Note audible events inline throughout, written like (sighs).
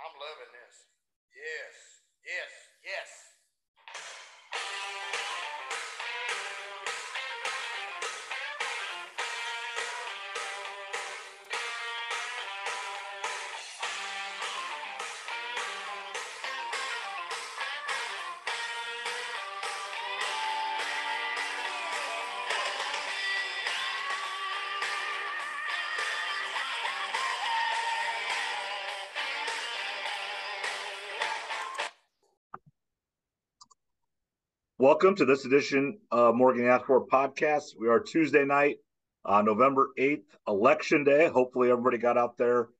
I'm loving this. Yes, yes, yes. Welcome to this edition of Morgan Asport podcast. We are Tuesday night, uh, November 8th, election day. Hopefully, everybody got out there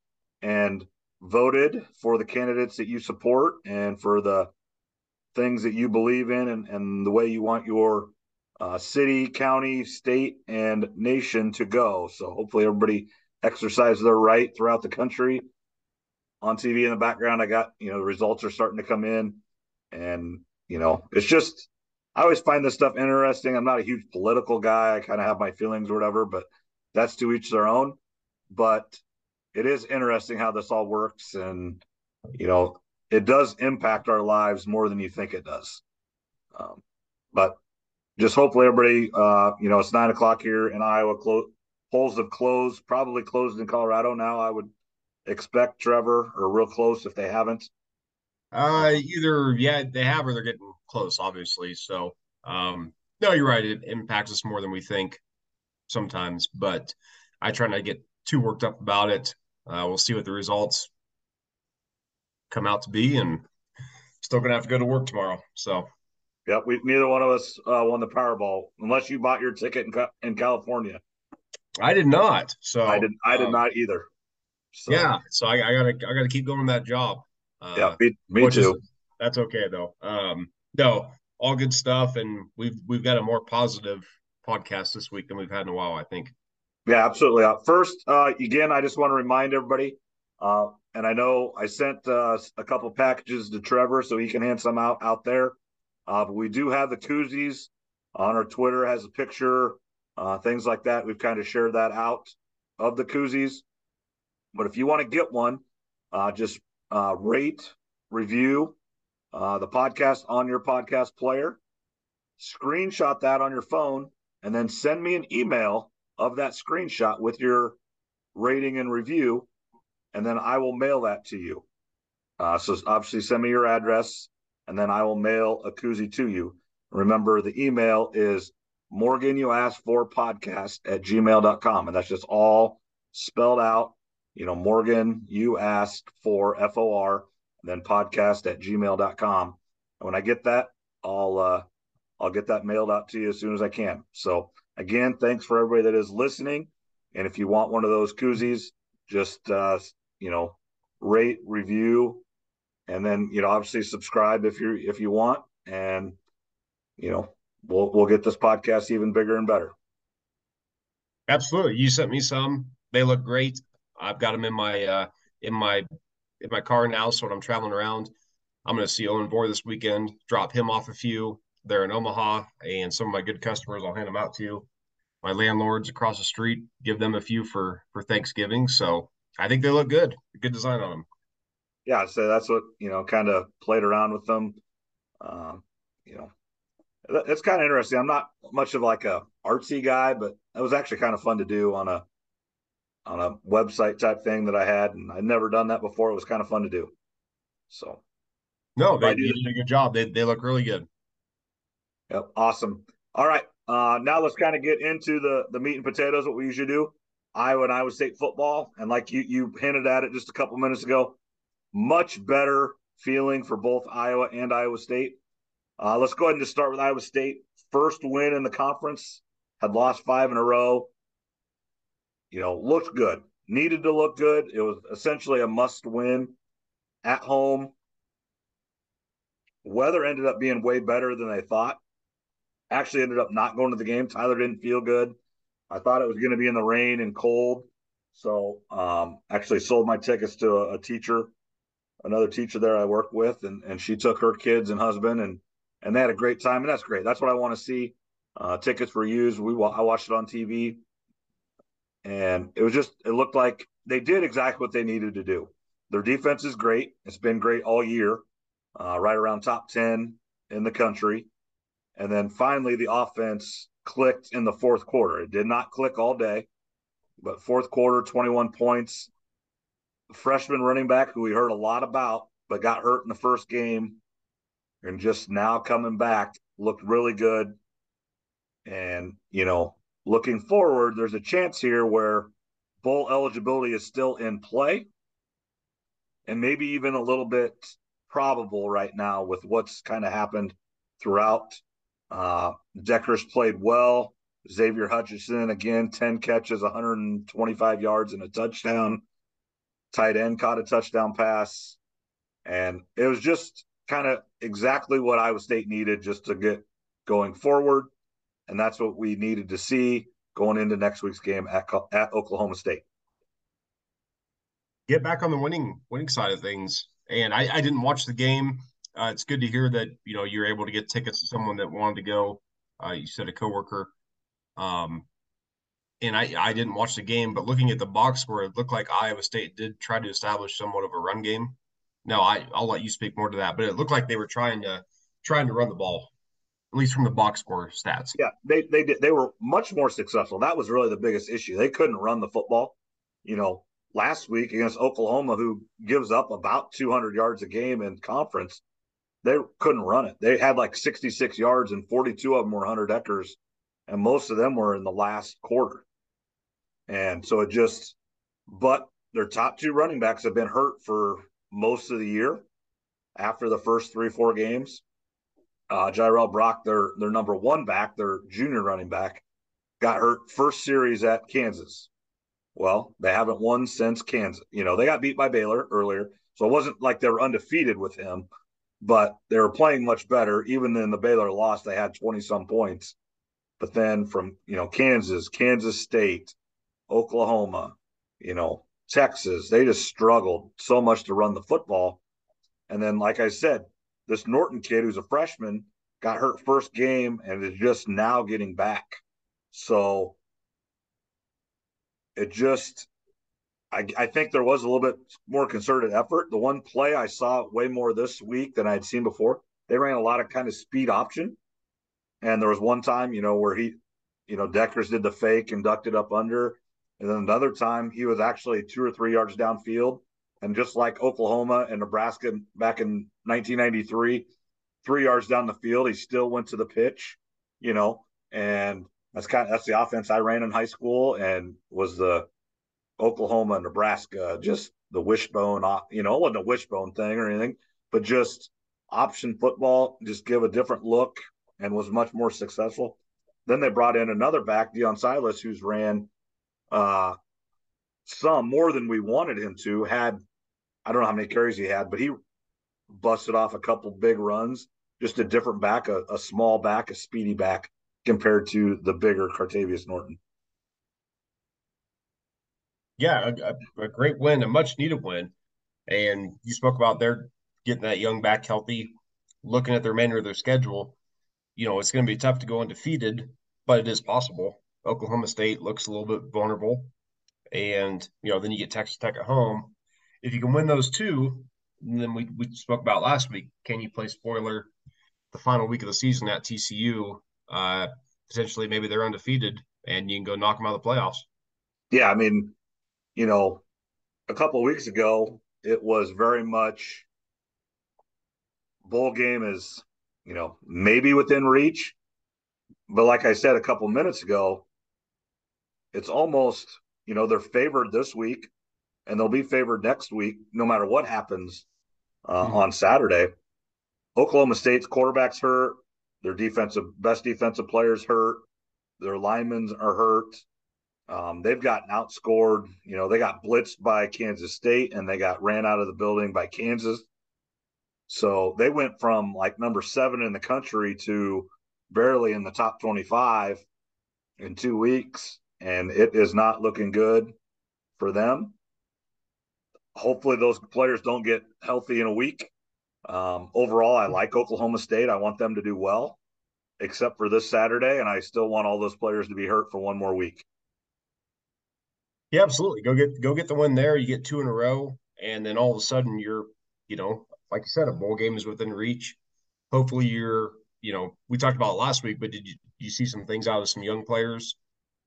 and voted for the candidates that you support and for the things that you believe in and, and the way you want your uh, city, county, state, and nation to go. So, hopefully, everybody exercised their right throughout the country. On TV in the background, I got, you know, the results are starting to come in. And, you know, it's just, I always find this stuff interesting. I'm not a huge political guy. I kind of have my feelings or whatever, but that's to each their own. But it is interesting how this all works. And, you know, it does impact our lives more than you think it does. Um, but just hopefully everybody, uh, you know, it's nine o'clock here in Iowa. Clo- polls have closed, probably closed in Colorado now. I would expect Trevor or real close if they haven't. Uh, either yeah, they have or they're getting close, obviously. So, um, no, you're right. It impacts us more than we think sometimes, but I try not to get too worked up about it. Uh, we'll see what the results come out to be, and still gonna have to go to work tomorrow. So, yeah, we neither one of us uh, won the Powerball unless you bought your ticket in, in California. I did not. So I did. I did um, not either. So. Yeah, so I, I, gotta I gotta keep going that job. Uh, yeah, me, me too. Is, that's okay though. Um, no, all good stuff, and we've we've got a more positive podcast this week than we've had in a while. I think. Yeah, absolutely. Uh, first, uh, again, I just want to remind everybody, uh, and I know I sent uh, a couple packages to Trevor so he can hand some out out there. Uh, but we do have the koozies on our Twitter has a picture, uh, things like that. We've kind of shared that out of the koozies. But if you want to get one, uh, just uh, rate, review uh, the podcast on your podcast player, screenshot that on your phone, and then send me an email of that screenshot with your rating and review, and then I will mail that to you. Uh, so obviously, send me your address, and then I will mail a koozie to you. Remember, the email is Morgan you asked for podcast at gmail.com. And that's just all spelled out you know, Morgan, you asked for FOR, then podcast at gmail.com. And when I get that, I'll uh I'll get that mailed out to you as soon as I can. So again, thanks for everybody that is listening. And if you want one of those koozies, just uh, you know, rate, review, and then you know, obviously subscribe if you if you want. And you know, we'll we'll get this podcast even bigger and better. Absolutely. You sent me some. They look great. I've got them in my uh, in my in my car now. So when I'm traveling around, I'm going to see Owen Bohr this weekend. Drop him off a few. They're in Omaha, and some of my good customers, I'll hand them out to you. My landlords across the street, give them a few for for Thanksgiving. So I think they look good. Good design on them. Yeah, so that's what you know. Kind of played around with them. Um, you know, it's kind of interesting. I'm not much of like a artsy guy, but it was actually kind of fun to do on a on a website type thing that I had, and I'd never done that before. It was kind of fun to do. So, no, they did a good job. They they look really good. Yep, awesome. All right, uh, now let's kind of get into the the meat and potatoes. What we usually do, Iowa and Iowa State football, and like you you hinted at it just a couple minutes ago, much better feeling for both Iowa and Iowa State. Uh, let's go ahead and just start with Iowa State. First win in the conference, had lost five in a row you know, looked good, needed to look good. It was essentially a must win at home. Weather ended up being way better than they thought. Actually, ended up not going to the game. Tyler didn't feel good. I thought it was going to be in the rain and cold. So, um, actually sold my tickets to a, a teacher, another teacher there I work with, and, and she took her kids and husband and and they had a great time, and that's great. That's what I want to see. Uh, tickets were used. We I watched it on TV and it was just it looked like they did exactly what they needed to do. their defense is great. It's been great all year, uh, right around top 10 in the country. And then finally, the offense clicked in the fourth quarter. It did not click all day, but fourth quarter, 21 points. freshman running back who we heard a lot about, but got hurt in the first game and just now coming back, looked really good. And, you know, looking forward, there's a chance here where bowl eligibility is still in play and maybe even a little bit probable right now with what's kind of happened throughout. Uh, Dekkers played well. Xavier Hutchinson, again, 10 catches, 125 yards, and a touchdown. Tight end caught a touchdown pass. And it was just kind of exactly what Iowa State needed just to get going forward. And that's what we needed to see going into next week's game at, at Oklahoma State. Get back on the winning winning side of things. And I, I didn't watch the game. Uh, it's good to hear that you know you're able to get tickets to someone that wanted to go. Uh, you said a coworker. Um, and I, I didn't watch the game, but looking at the box score, it looked like Iowa State did try to establish somewhat of a run game. Now I, I'll let you speak more to that, but it looked like they were trying to trying to run the ball, at least from the box score stats. Yeah, they they did they were much more successful. That was really the biggest issue. They couldn't run the football. You know, last week against Oklahoma, who gives up about 200 yards a game in conference, they couldn't run it. They had like 66 yards, and 42 of them were Hunter Dekkers, and most of them were in the last quarter. And so it just, but their top two running backs have been hurt for most of the year after the first three, four games. Uh, Jirehl Brock, their their number one back, their junior running back, got hurt first series at Kansas. Well, they haven't won since Kansas. You know, they got beat by Baylor earlier, so it wasn't like they were undefeated with him, but they were playing much better. Even in the Baylor loss, they had 20 some points. But then from, you know, Kansas, Kansas State, Oklahoma, you know, Texas, they just struggled so much to run the football. And then, like I said, this Norton kid who's a freshman got hurt first game and is just now getting back. So it just, I, I think there was a little bit more concerted effort. The one play I saw way more this week than I'd seen before, they ran a lot of kind of speed option. And there was one time, you know, where he, you know, Dekkers did the fake and ducked it up under and then another time, he was actually two or three yards downfield. And just like Oklahoma and Nebraska back in 1993, three yards down the field, he still went to the pitch, you know. And that's kind of that's the offense I ran in high school and was the Oklahoma, Nebraska, just the wishbone, you know, it wasn't a wishbone thing or anything, but just option football, just give a different look and was much more successful. Then they brought in another back, Deon Silas, who's ran uh, some more than we wanted him to. Had I don't know how many carries he had, but he busted off a couple big runs. Just a different back, a, a small back, a speedy back compared to the bigger Cartevious Norton. Yeah, a, a, great win, a much needed win. And you spoke about their getting that young back healthy, looking at the remainder of their schedule. You know, it's going to be tough to go undefeated, but it is possible. Oklahoma State looks a little bit vulnerable. And, you know, then you get Texas Tech at home. If you can win those two, then we, we spoke about last week, can you play spoiler the final week of the season at TCU? Uh, potentially, maybe they're undefeated and you can go knock them out of the playoffs. Yeah. I mean, you know, a couple of weeks ago, it was very much bowl game is, you know, maybe within reach. But like I said a couple minutes ago, it's almost you know they're favored this week and they'll be favored next week no matter what happens uh, mm-hmm. on saturday. Oklahoma state's quarterbacks hurt. Their defensive best defensive players hurt. Their linemen are hurt. Um, they've gotten outscored. You know they got blitzed by kansas state and they got ran out of the building by kansas. So they went from like number seven in the country to barely in the top 25 in two weeks and it is not looking good for them. Hopefully, those players don't get healthy in a week. Um, overall, I like Oklahoma State. I want them to do well, except for this Saturday, and I still want all those players to be hurt for one more week. Yeah, absolutely. Go get go get the win there. You get two in a row, and then all of a sudden you're, you know, like you said, a bowl game is within reach. Hopefully, you're, you know, we talked about last week, but did you, you see some things out of some young players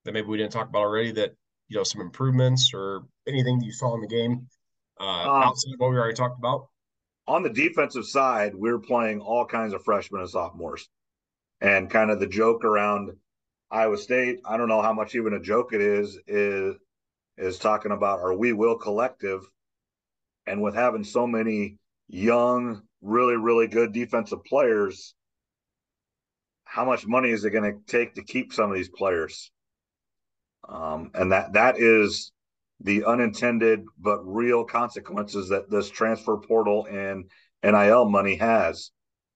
that maybe we didn't talk about already? That you know, some improvements or anything that you saw in the game uh, um, outside of what we already talked about? On the defensive side, we're playing all kinds of freshmen and sophomores, and kind of the joke around Iowa State. I don't know how much even a joke it is. Is is talking about our We Will collective, and with having so many young, really, really good defensive players, how much money is it going to take to keep some of these players? Um, and that that is the unintended but real consequences that this transfer portal and NIL money has.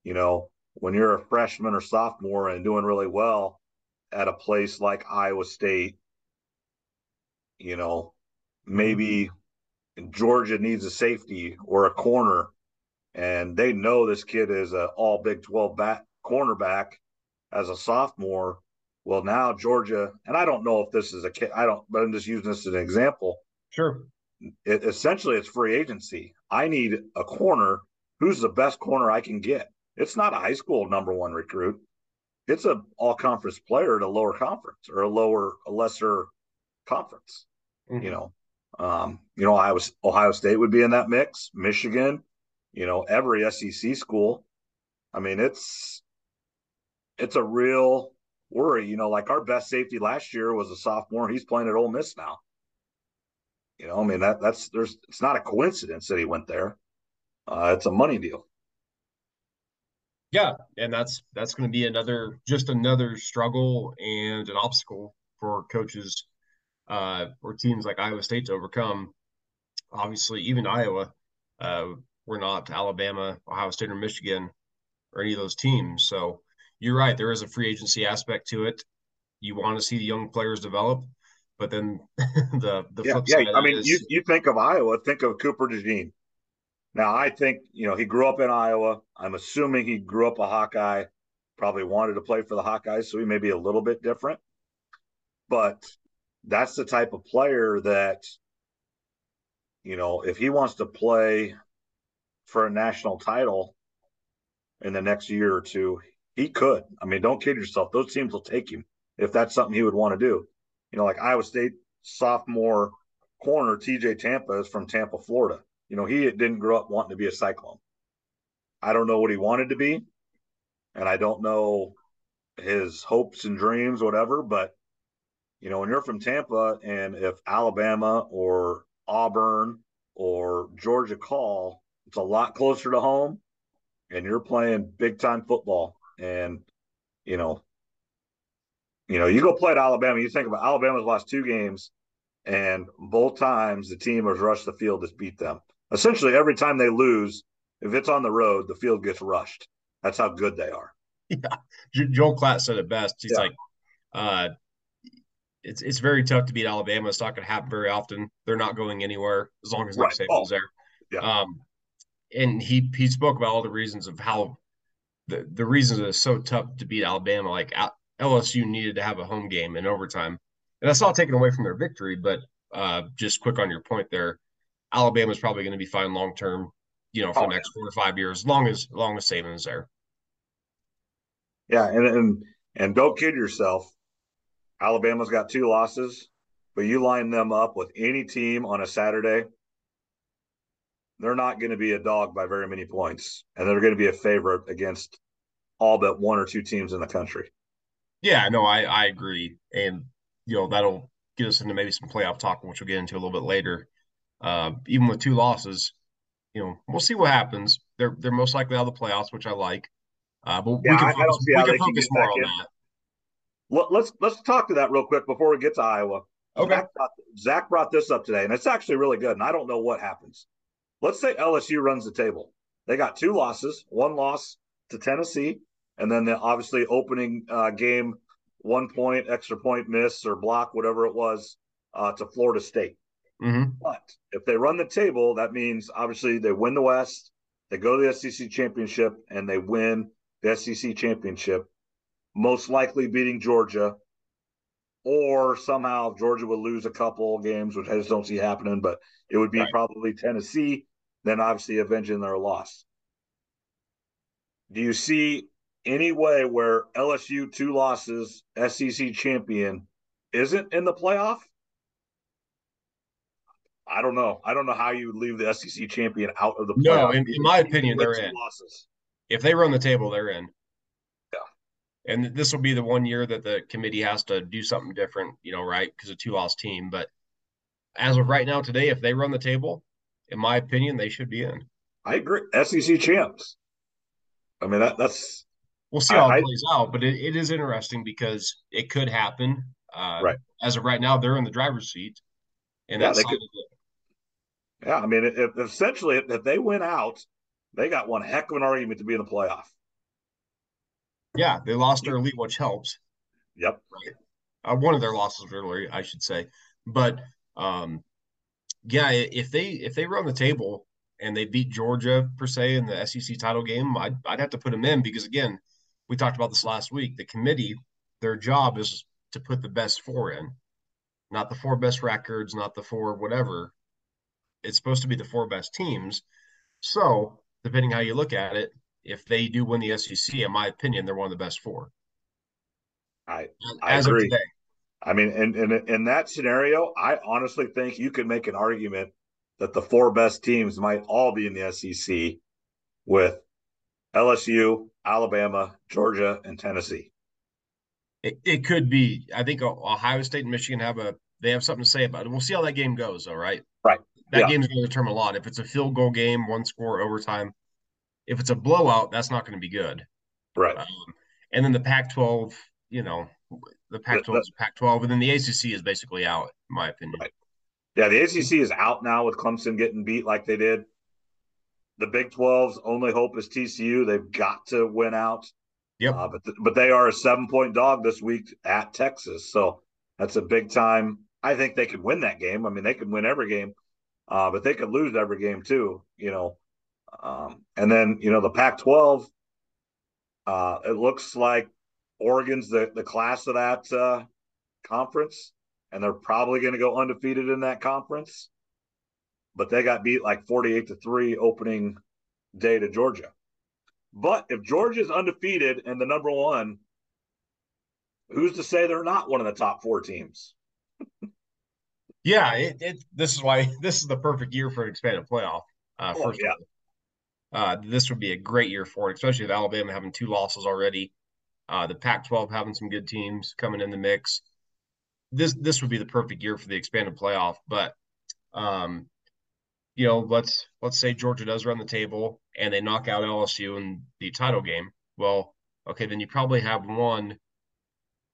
You know, when you're a freshman or sophomore and doing really well at a place like Iowa State, you know, maybe Georgia needs a safety or a corner, and they know this kid is an all Big 12 back cornerback as a sophomore. Well, now Georgia, and I don't know if this is a kid, I don't, but I'm just using this as an example. Sure. It, essentially, it's free agency. I need a corner. Who's the best corner I can get? It's not a high school number one recruit. It's a all conference player at a lower conference or a lower, a lesser conference. Mm-hmm. You know, um, you know, Ohio, Ohio State would be in that mix. Michigan, you know, every SEC school. I mean, it's it's a real worry. You know, like our best safety last year was a sophomore. He's playing at Ole Miss now. You know, I mean that that's there's it's not a coincidence that he went there. Uh, it's a money deal. Yeah, and that's that's going to be another just another struggle and an obstacle for coaches uh, or teams like Iowa State to overcome. Obviously, even Iowa, uh, we're not Alabama, Ohio State, or Michigan, or any of those teams. So you're right. There is a free agency aspect to it. You want to see the young players develop, but then (laughs) the the yeah, flip yeah. side I mean, is, you you think of Iowa, think of Cooper DeJean. Now, I think you know he grew up in Iowa. I'm assuming he grew up a Hawkeye. Probably wanted to play for the Hawkeyes, so he may be a little bit different. But that's the type of player that, you know, if he wants to play for a national title in the next year or two, he could. I mean, don't kid yourself; those teams will take him if that's something he would want to do. You know, like Iowa State sophomore corner TJ Tampa is from Tampa, Florida. You know, he didn't grow up wanting to be a Cyclone. I don't know what he wanted to be, and I don't know his hopes and dreams, whatever. But you know, when you're from Tampa, and if Alabama or Auburn or Georgia call, it's a lot closer to home, and you're playing big time football. And you know, you know, you go play at Alabama, you think about Alabama's lost two games, and both times the team has rushed the field to beat them. Essentially, every time they lose, if it's on the road, the field gets rushed. That's how good they are. (laughs) Yeah. Joel Klatt said it best. He's yeah. like, uh, it's it's very tough to beat Alabama. It's not going to happen very often. They're not going anywhere as long as Nick right. Saban's oh. there. Yeah. Um, and he he spoke about all the reasons of how the the reasons it's so tough to beat Alabama. Like LSU needed to have a home game in overtime, and that's not taken away from their victory. But uh, just quick on your point there, Alabama's probably going to be fine long term. You know, for oh, the next four or five years, as long as, as long as Saban is there. Yeah, and and and don't kid yourself. Alabama's got two losses, but you line them up with any team on a Saturday, they're not going to be a dog by very many points, and they're going to be a favorite against all but one or two teams in the country. Yeah, no, I I agree, and you know that'll get us into maybe some playoff talk, which we'll get into a little bit later. Uh, even with two losses, you know, we'll see what happens. They're they're most likely out of the playoffs, which I like. Uh, but yeah, we can focus, we can focus more on that. Let's let's talk to that real quick before we get to Iowa. Okay. Zach brought, Zach brought this up today, and it's actually really good. And I don't know what happens. Let's say LSU runs the table. They got two losses, one loss to Tennessee, and then the obviously opening uh, game, one point, extra point miss or block, whatever it was, uh, to Florida State. Mm-hmm. But if they run the table, that means obviously they win the West, they go to the SEC championship, and they win the SEC championship, most likely beating Georgia or somehow Georgia would lose a couple games, which I just don't see happening. But it would be right. probably Tennessee, then obviously avenging their loss. Do you see any way where LSU two losses, SEC champion, isn't in the playoff? I don't know. I don't know how you leave the SEC champion out of the playoff. No, in, in my opinion, they're in. Losses. If they run the table, they're in. Yeah. And this will be the one year that the committee has to do something different, you know, right? Because a two loss team. But as of right now, today, if they run the table, in my opinion, they should be in. I agree. SEC champs. I mean, that, that's. We'll see how I, it plays I, out, but it, it is interesting because it could happen. Uh, right. As of right now, they're in the driver's seat, and yeah, that's could, yeah. I mean, if, essentially, if they win out, they got one heck of an argument to be in the playoff. Yeah, they lost their elite, which helps. Yep. Right. Uh, one of their losses, really, I should say. But um, yeah, if they if they run the table and they beat Georgia per se in the SEC title game, I'd I'd have to put them in because again, we talked about this last week. The committee, their job is to put the best four in, not the four best records, not the four whatever. It's supposed to be the four best teams. So depending how you look at it, if they do win the SEC, in my opinion, they're one of the best four. I, I As agree. I mean, in, in in that scenario, I honestly think you could make an argument that the four best teams might all be in the SEC with LSU, Alabama, Georgia, and Tennessee. It, it could be. I think Ohio State and Michigan have a they have something to say about it. We'll see how that game goes, though, right? Right. That yeah. game's going to determine a lot. If it's a field goal game, one score overtime, if it's a blowout, that's not going to be good. Right. Um, and then the Pac-12, you know, the Pac-12 is Pac-12, and then the ACC is basically out, in my opinion. Right. Yeah, the ACC is out now with Clemson getting beat like they did. The Big 12's only hope is TCU. They've got to win out. Yep. Uh, but th- but they are a seven point dog this week at Texas, so that's a big time. I think they could win that game. I mean, they could win every game, uh, but they could lose every game too. You know, um, and then you know the Pac 12. Uh, it looks like Oregon's the the class of that uh, conference and they're probably going to go undefeated in that conference. But they got beat like 48 to 3 opening day to Georgia. But if Georgia's undefeated and the number one, who's to say they're not one of the top four teams? (laughs) yeah, it, it, this is why (laughs) this is the perfect year for an expanded playoff. Uh, oh, first yeah. Uh, this would be a great year for it, especially with Alabama having two losses already. Uh, the Pac-12 having some good teams coming in the mix this this would be the perfect year for the expanded playoff. But um, you know, let's let's say Georgia does run the table and they knock out LSU in the title game. Well, okay, then you probably have one.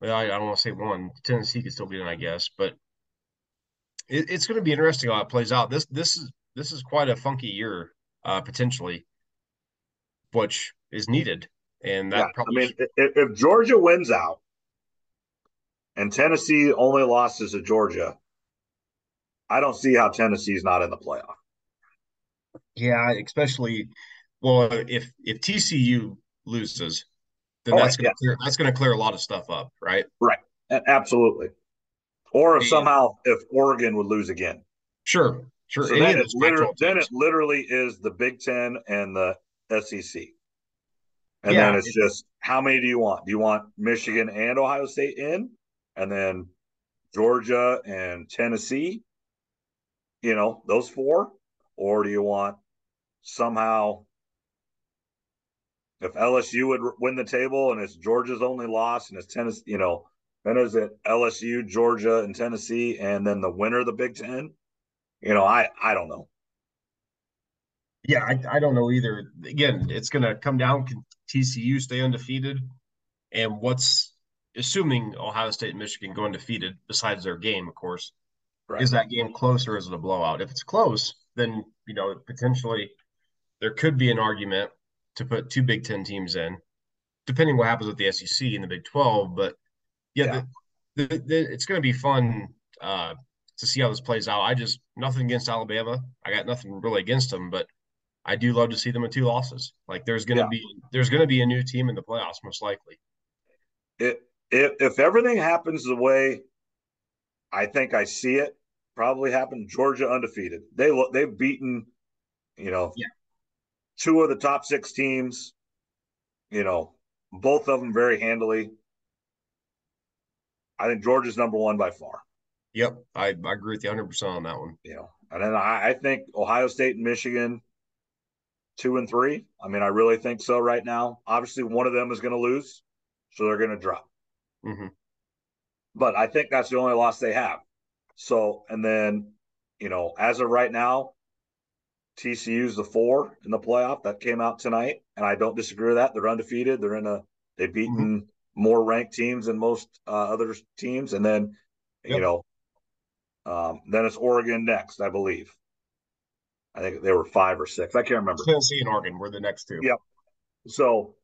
Well, I, I don't want to say one. Tennessee could still be in, I guess, but it, it's going to be interesting how it plays out. This this is this is quite a funky year uh, potentially, which is needed. And that yeah, probably I mean, if, if Georgia wins out, and Tennessee only losses to Georgia, I don't see how Tennessee's not in the playoff. Yeah, especially well, if if TCU loses, then oh, that's gonna yeah. clear, that's going to clear a lot of stuff up, right? Right, absolutely. Or if and, somehow if Oregon would lose again, sure, sure. So then, it literally, then it literally is the Big Ten and the SEC, and yeah, then it's just how many do you want? Do you want Michigan and Ohio State in, and then Georgia and Tennessee, you know, those four? Or do you want somehow, if LSU would win the table and it's Georgia's only loss and it's Tennessee, you know, then is it LSU, Georgia, and Tennessee, and then the winner of the Big Ten? You know, I I don't know. Yeah, I, I don't know either. Again, it's going to come down. TCU stay undefeated? And what's assuming Ohio State and Michigan go undefeated, besides their game, of course, right. is that game close or is it a blowout? If it's close, then you know potentially there could be an argument to put two Big Ten teams in, depending what happens with the SEC and the Big Twelve. But yeah, yeah. The, the, the, it's going to be fun uh, to see how this plays out. I just nothing against Alabama. I got nothing really against them, but I do love to see them with two losses. Like there's going to yeah. be there's going to be a new team in the playoffs most likely. It if if everything happens the way I think I see it probably happen. Georgia undefeated. They look they've beaten, you know, yeah. two of the top six teams. You know, both of them very handily. I think Georgia's number one by far. Yep, I, I agree with you 100 percent on that one. Yeah, and then I, I think Ohio State and Michigan, two and three. I mean, I really think so right now. Obviously, one of them is going to lose, so they're going to drop. Mm-hmm. But I think that's the only loss they have. So, and then, you know, as of right now, TCU's the four in the playoff that came out tonight, and I don't disagree with that. They're undefeated. They're in a they've beaten mm-hmm. more ranked teams than most uh, other teams, and then yep. you know, um, then it's Oregon next, I believe. I think they were five or six. I can't remember. Tennessee and Oregon were the next two. Yep. So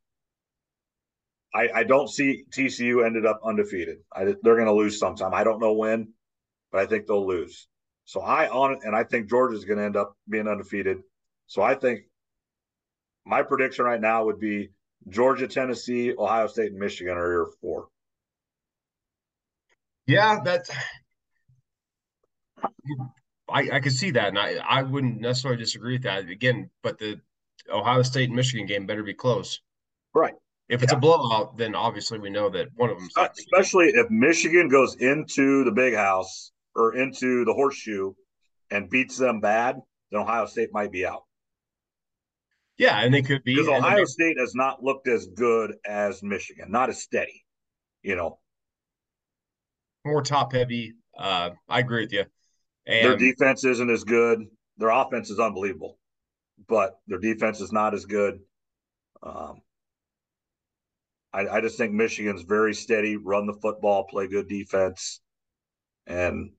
I, I don't see TCU ended up undefeated. I, they're going to lose sometime. I don't know when, but I think they'll lose. So I on and I think Georgia's going to end up being undefeated. So I think my prediction right now would be Georgia, Tennessee, Ohio State, and Michigan are your four. Yeah, that's. I I could see that, and I I wouldn't necessarily disagree with that again. But the Ohio State and Michigan game better be close. Right. If it's yeah. a blowout, then obviously we know that one of them. Especially if Michigan goes into the big house or into the horseshoe and beats them bad, then Ohio State might be out. Yeah, and they could be because Ohio State has not looked as good as Michigan, not as steady. You know, more top heavy. Uh, I agree with you. And their defense isn't as good. Their offense is unbelievable, but their defense is not as good. Um, I, I just think Michigan's very steady, run the football, play good defense, and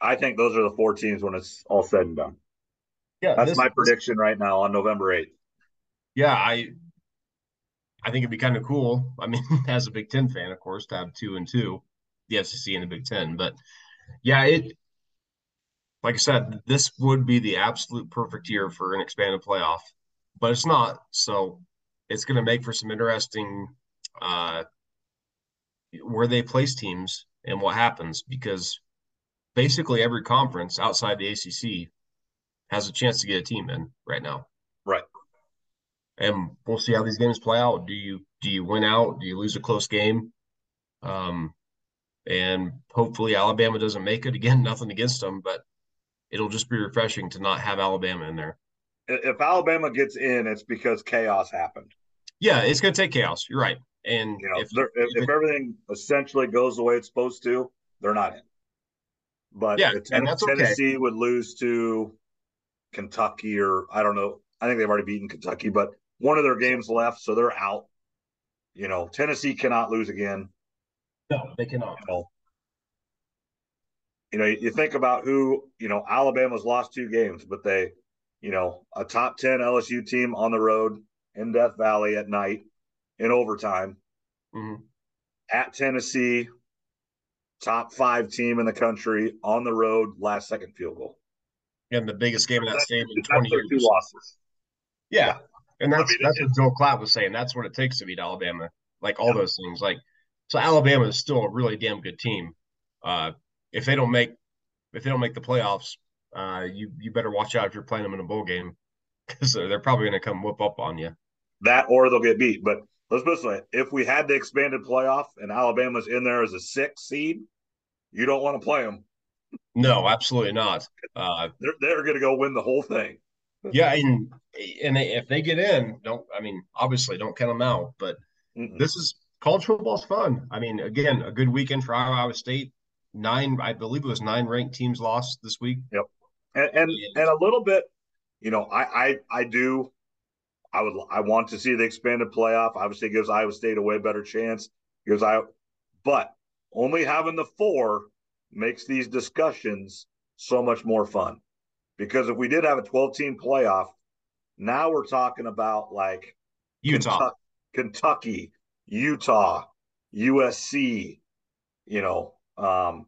I think those are the four teams when it's all said and done. Yeah, that's this, my prediction right now on November eighth. Yeah, I I think it'd be kind of cool. I mean, (laughs) as a Big Ten fan, of course, to have two and two, the SEC and the Big Ten. But yeah, it like I said, this would be the absolute perfect year for an expanded playoff, but it's not. So it's going to make for some interesting uh, where they place teams and what happens because basically every conference outside the ACC has a chance to get a team in right now. Right. And we'll see how these games play out. Do you do you win out? Do you lose a close game? Um, and hopefully Alabama doesn't make it again. (laughs) Nothing against them, but it'll just be refreshing to not have Alabama in there. If Alabama gets in, it's because chaos happened. Yeah, it's going to take chaos. You're right. And you know, if, if, if, if everything essentially goes the way it's supposed to, they're not in. But yeah, ten- Tennessee okay. would lose to Kentucky, or I don't know. I think they've already beaten Kentucky, but one of their games left, so they're out. You know, Tennessee cannot lose again. No, they cannot. You know, you know, you think about who, you know, Alabama's lost two games, but they, you know, a top 10 LSU team on the road in Death Valley at night in overtime. Mm-hmm. At Tennessee, top five team in the country on the road, last second field goal. And the biggest game in that stadium in 20 years. Two losses. Yeah. yeah. And that's I mean, that's what Joe Klatt was saying. That's what it takes to beat Alabama. Like all yeah. those things. Like so Alabama is still a really damn good team. Uh, if they don't make if they don't make the playoffs, uh, you you better watch out if you're playing them in a bowl game (laughs) because they're probably going to come whoop up on you. That or they'll get beat. But let's put it this way: if we had the expanded playoff and Alabama's in there as a six seed, you don't want to play them. No, absolutely not. Uh, they're they're going to go win the whole thing. (laughs) yeah, and and they, if they get in, don't I mean obviously don't count them out. But Mm-mm. this is college football's fun. I mean, again, a good weekend for Iowa State. Nine, I believe it was nine ranked teams lost this week. Yep, and and, and a little bit, you know, I I I do. I would I want to see the expanded playoff. Obviously, it gives Iowa State a way better chance. Because I, but only having the four makes these discussions so much more fun. Because if we did have a 12 team playoff, now we're talking about like Utah, Kentucky, Utah, USC, you know, um,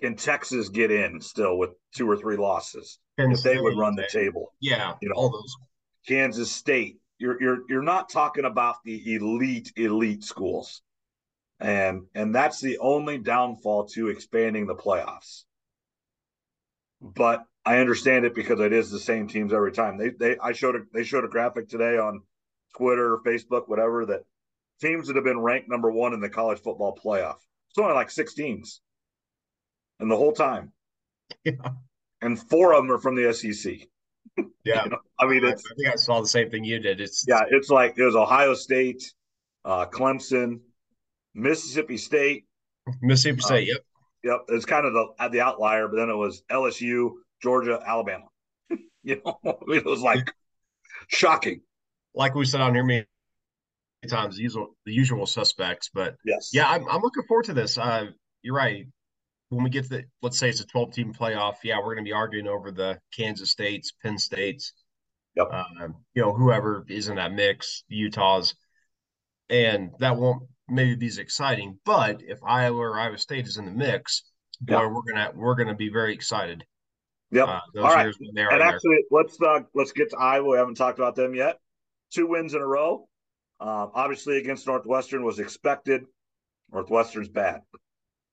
can Texas get in still with two or three losses? if they would run the table. Yeah, you know, all those. Kansas State. You're you're you're not talking about the elite elite schools. and and that's the only downfall to expanding the playoffs. But I understand it because it is the same teams every time. They they I showed a they showed a graphic today on Twitter, Facebook, whatever that teams that have been ranked number one in the college football playoff. It's only like six teams, and the whole time, Yeah. and four of them are from the SEC. (laughs) Yeah. You know, I mean, I, it's I think I saw the same thing you did. It's yeah, it's like it was Ohio State, uh, Clemson, Mississippi State. Mississippi State. Yep. Yep, it's kind of the the outlier, but then it was LSU, Georgia, Alabama. (laughs) you know, (laughs) it was like shocking. Like we said on here many times, the usual the usual suspects. But Yes. yeah, I'm I'm looking forward to this. Uh, you're right. When we get to the let's say it's a 12 team playoff, yeah, we're going to be arguing over the Kansas States, Penn States, Yep. um, you know, whoever is in that mix, Utahs, and that won't maybe be as exciting. But if Iowa or Iowa State is in the mix, boy, we're gonna we're gonna be very excited. Yep. Uh, those All right. years when they are and there. actually, let's uh, let's get to Iowa. We haven't talked about them yet. Two wins in a row. Um, obviously, against Northwestern was expected. Northwestern's bad.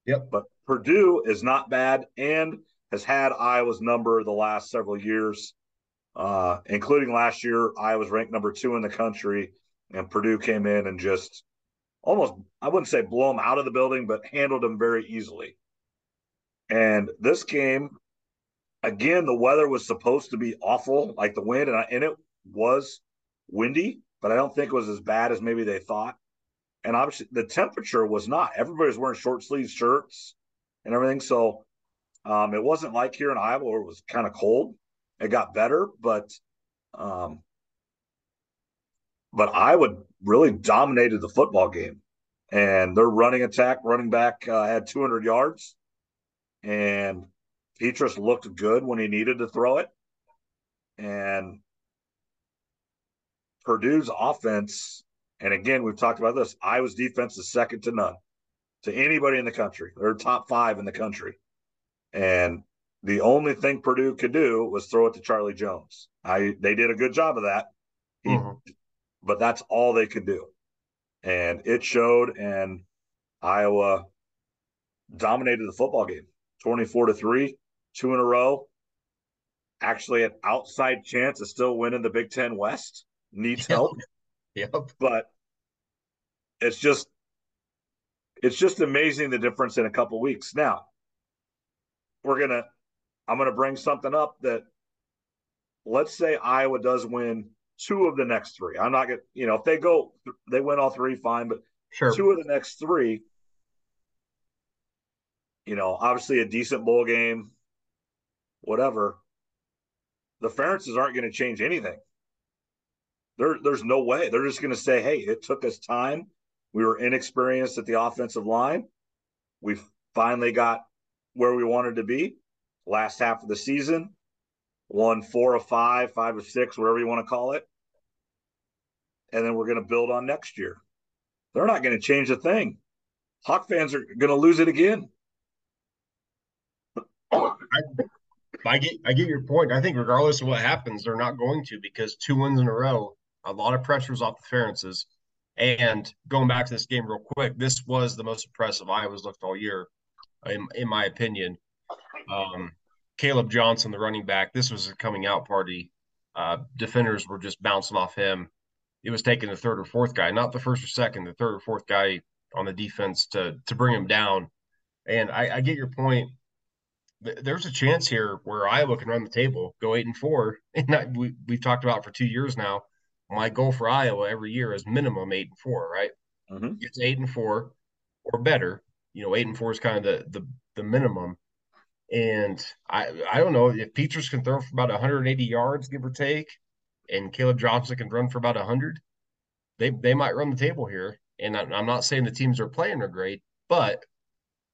Yep. But Purdue is not bad and has had Iowa's number the last several years, uh, including last year. Iowa's ranked number two in the country, and Purdue came in and just almost, I wouldn't say blow them out of the building, but handled them very easily. And this game, again, the weather was supposed to be awful, like the wind, and, I, and it was windy, but I don't think it was as bad as maybe they thought. And obviously, the temperature was not. Everybody was wearing short sleeve shirts and everything. So um, it wasn't like here in Iowa where it was kind of cold. It got better, but um, but Iowa really dominated the football game, and their running attack, running back uh, had 200 yards, and Petras looked good when he needed to throw it, and Purdue's offense, and again we've talked about this. Iowa's defense is second to none to anybody in the country. They're top five in the country, and the only thing Purdue could do was throw it to Charlie Jones. I they did a good job of that. He, Mhm. But that's all they could do. And it showed and Iowa dominated the football game. 24 to 3, two in a row. Actually an outside chance of still winning the Big 10 West. Needs Yep. help, Yep. but it's just it's just amazing the difference in a couple weeks. Now, we're to I'm going to bring something up that let's say Iowa does win two of the next three. I'm not to, you know, if they go, they win all three, fine, but Sure. two of the next three, you know, obviously a decent bowl game, whatever. The Ferentzes aren't going to change anything. There, there's no way. They're just going to say, hey, it took us time. We were inexperienced at the offensive line. We finally got where we wanted to be last half of the season. Won four of five, five of six, whatever you want to call it. And then we're going to build on next year. They're not going to change a thing. Hawk fans are going to lose it again. I get I get your point. I think regardless of what happens, they're not going to because two wins in a row, a lot of pressures off the Ferentzes. And going back to this game real quick, this was the most impressive Iowa's looked all year, in, in my opinion. Um, Caleb Johnson, the running back, this was a coming out party. Uh, defenders were just bouncing off him. It was taking the third or fourth guy, not the first or second, the third or fourth guy on the defense to to bring him down. And I, I get your point there's a chance here where Iowa can run the table, go eight and four. (laughs) And I, we we've talked about for two years now. My goal for Iowa every year is minimum eight and four, right? Mhm. It's eight and four or better. You know, eight and four is kind of the the, the minimum. And I I don't know if Petras can throw for about 180 yards, give or take, and Caleb Johnson can run for about 100. They they might run the table here. And I'm I'm not saying the teams are playing are great, but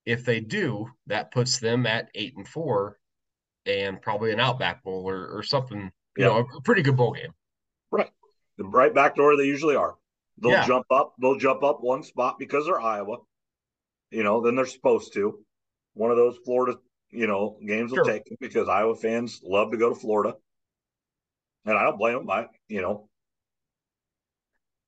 if they do, that puts them at eight and four, and probably an Outback Bowl or, or something. You Yeah. know, a pretty good bowl game. Right back where they usually are. They'll Yeah. jump up. They'll jump up one spot because they're Iowa. You know, then they're supposed to. One of those Florida, you know, games will take them because Iowa fans love to go to Florida, and I don't blame them. I, you know,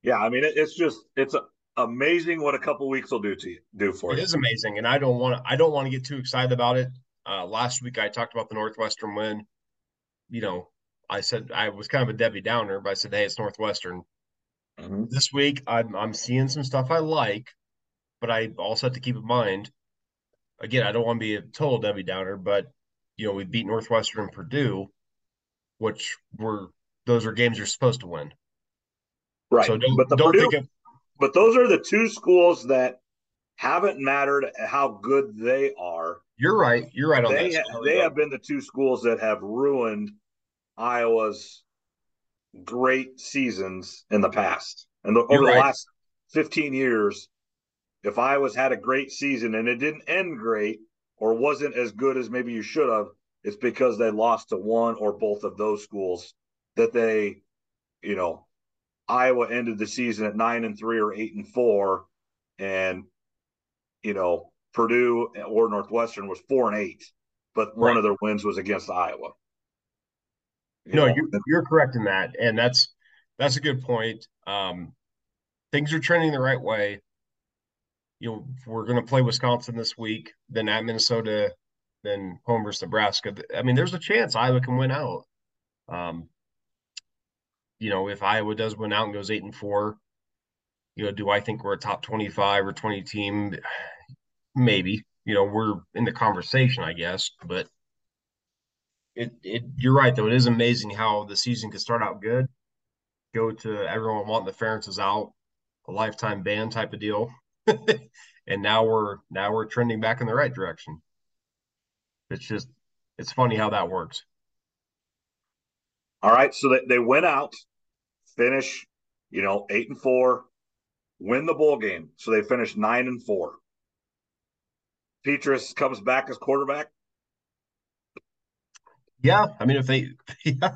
yeah, I mean, it, it's just it's a amazing what a couple weeks will do to you, do for It you. is amazing, and I don't want to. I don't want to get too excited about it. Uh, last week I talked about the Northwestern win. You know, I said I was kind of a Debbie Downer, but I said, "Hey, it's Northwestern." Mhm. This week I'm I'm seeing some stuff I like, but I also have to keep in mind. Again, I don't want to be a total Debbie Downer, but you know, we beat Northwestern and Purdue, which were those are games you're supposed to win. Right. So don't but the don't Purdue, think of but those are the two schools that haven't mattered how good they are. you're right. You're right on They that. ha- they have been the two schools that have ruined Iowa's great seasons in the past. And the, over You're the last 15 years, if Iowa's had a great season and it didn't end great or wasn't as good as maybe you should have, it's because they lost to one or both of those schools that they, you know, Iowa ended the season at nine and three or eight and four, and you know Purdue or Northwestern was four and eight, but one of their wins was against Iowa. You No, know, you're, you're correct in that, and that's that's a good point. Um, things are trending the right way. You know, we're going to play Wisconsin this week, then at Minnesota, then home versus Nebraska. I mean, there's a chance Iowa can win out. Um, you know, if Iowa does win out and goes eight and four, you know, do I think we're a top twenty-five or twenty team? (sighs) Maybe. You know, we're in the conversation, I guess, but it it you're right though. It is amazing how the season could start out good, go to everyone wanting the Ferentz out, a lifetime ban type of deal, (laughs) and now we're now we're trending back in the right direction. It's just it's funny how that works. all right. So they, they went out, finish, you know, eight and four, win the bowl game. So they finished nine and four. Petras comes back as quarterback. Yeah, I mean if they, (laughs) yeah,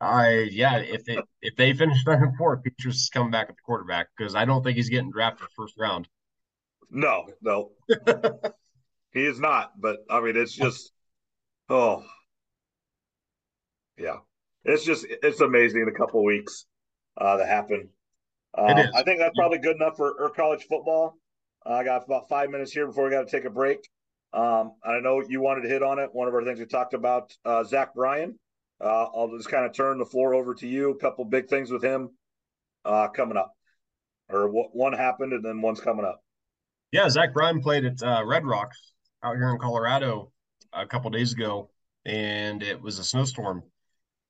I yeah if they if they finish nine and four, Petras is coming back at the quarterback because I don't think he's getting drafted first round. No, no, (laughs) he is not. But I mean, it's just, oh, yeah, it's just it's amazing the couple weeks uh, that happened. Is. I think that's probably good enough for, for college football. Uh, I got about five minutes here before we got to take a break. Um, I know you wanted to hit on it. One of our things we talked about, uh, Zach Bryan. Uh, I'll just kind of turn the floor over to you. A couple big things with him uh, coming up, or what one happened and then one's coming up. Yeah, Zach Bryan played at uh, Red Rocks out here in Colorado a couple days ago, and it was a snowstorm.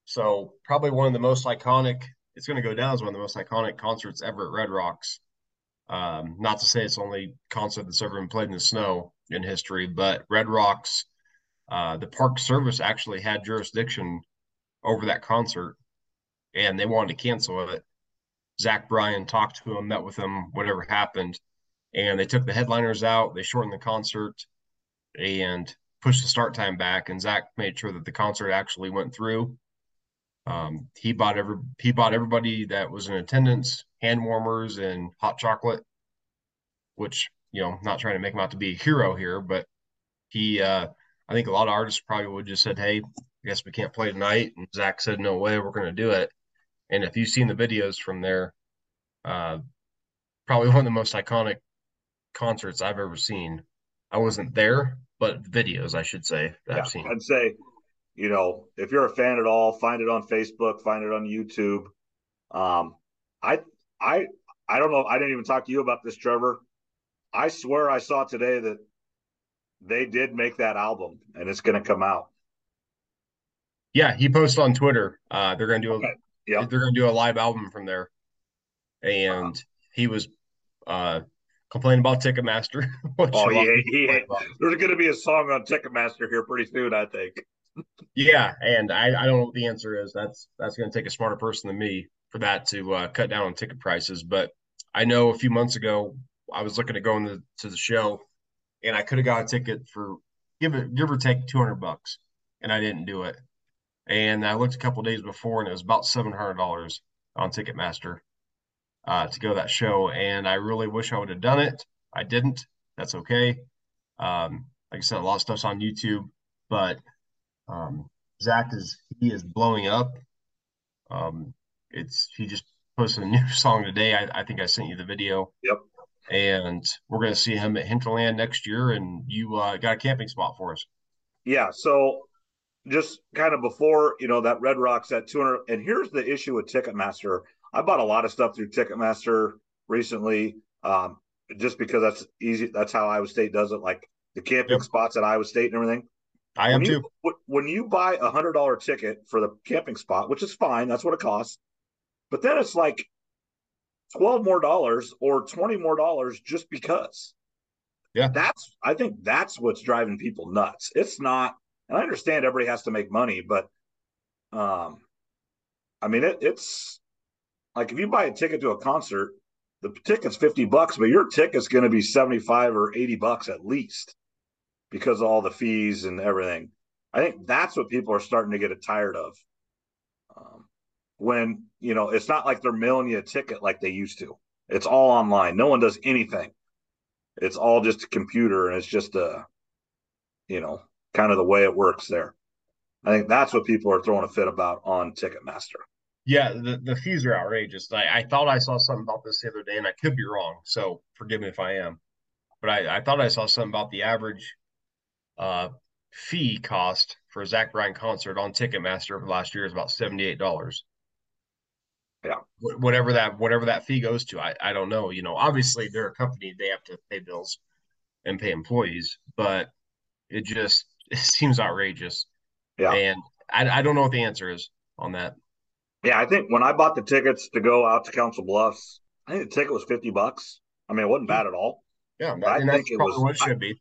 So probably one of the most iconic. It's going to go down as one of the most iconic concerts ever at Red Rocks. Um, not to say it's only concert that's ever been played in the snow in history, but Red Rocks, uh, the Park Service actually had jurisdiction over that concert, and they wanted to cancel it. Zach Bryan talked to him, met with him, whatever happened, and they took the headliners out. They shortened the concert and pushed the start time back. And Zach made sure that the concert actually went through. Um, he bought every he bought everybody that was in attendance hand warmers and hot chocolate, which you know, not trying to make him out to be a hero here, but he uh I think a lot of artists probably would just said, Hey, I guess we can't play tonight. And Zach said, No way, we're gonna do it. And if you've seen the videos from there, uh probably (laughs) one of the most iconic concerts I've ever seen. I wasn't there, but videos, I should say, that I've seen. I'd say, you know, if you're a fan at all, find it on Facebook, find it on YouTube. Um, I, I, I don't know. I didn't even talk to you about this, Trevor. I swear I saw today that they did make that album and it's going to come out. Yeah, he posted on Twitter. Uh, they're gonna do a Okay. Yep. they're gonna do a live album from there, and he was uh complaining about Ticketmaster. (laughs) Oh, a lot of he, he, there's going to be a song on Ticketmaster here pretty soon, I think. Yeah, and I, I don't know what the answer is. That's that's going to take a smarter person than me for that to uh, cut down on ticket prices. But I know a few months ago I was looking at going to, to the show, and I could have got a ticket for give it give or take two hundred bucks, and I didn't do it. And I looked a couple days before, and it was about seven hundred dollars on Ticketmaster uh, to go to that show. And I really wish I would have done it. I didn't. That's okay. Um, like I said, a lot of stuff's on YouTube, but um, Zach is he is blowing up. Um, it's he just posted a new (laughs) song today. I, I think I sent you the video. Yep. And we're going to see him at Hinterland next year. And you uh, got a camping spot for us. Yeah. So just kind of before you know that Red Rocks at 200. And here's the issue with Ticketmaster. I bought a lot of stuff through Ticketmaster recently, um, just because that's easy. That's how Iowa State does it. Like the camping yep. spots at Iowa State and everything. I am when you, too. When you buy a hundred dollar ticket for the camping spot, which is fine, that's what it costs. But then it's like twelve more dollars or twenty more dollars just because. Yeah, that's I think that's what's driving people nuts. It's not, and I understand everybody has to make money, but um, I mean it, it's like if you buy a ticket to a concert, the ticket's fifty bucks, but your ticket's going to be seventy five or eighty bucks at least because of all the fees and everything. I think that's what people are starting to get tired of. When you know it's not like they're mailing you a ticket like they used to. It's all online. No one does anything. It's all just a computer, and it's just a, you know, kind of the way it works there. I think that's what people are throwing a fit about on Ticketmaster. Yeah, the, the fees are outrageous. I, I thought I saw something about this the other day, and I could be wrong. So forgive me if I am. But I, I thought I saw something about the average uh, fee cost for a Zach Bryan concert on Ticketmaster last year is about seventy eight dollars. Yeah, whatever that whatever that fee goes to, I I don't know. You know, obviously they're a company; they have to pay bills and pay employees, but it just (laughs) it seems outrageous. Yeah, and I I don't know what the answer is on that. Yeah, I think when I bought the tickets to go out to Council Bluffs, I think the ticket was fifty bucks. I mean, it wasn't bad at all. Yeah, I think it was what it should be.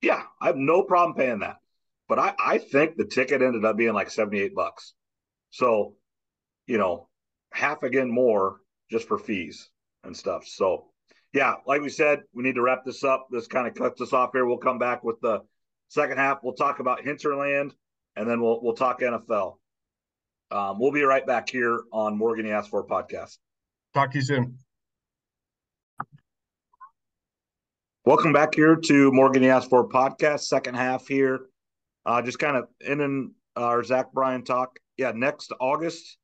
Yeah, I have no problem paying that. But I, I think the ticket ended up being like 78 bucks. So, you know, half again more just for fees and stuff. So, yeah, like we said, we need to wrap this up. This kind of cuts us off here. We'll come back with the second half. We'll talk about Hinterland and then we'll we'll talk NFL. Um, we'll be right back here on Morgan Asked For podcast. Talk to you soon. Welcome back here to Morgan Asked For podcast, second half here. Uh, just kind of ending our Zach Bryan talk. Yeah, next August,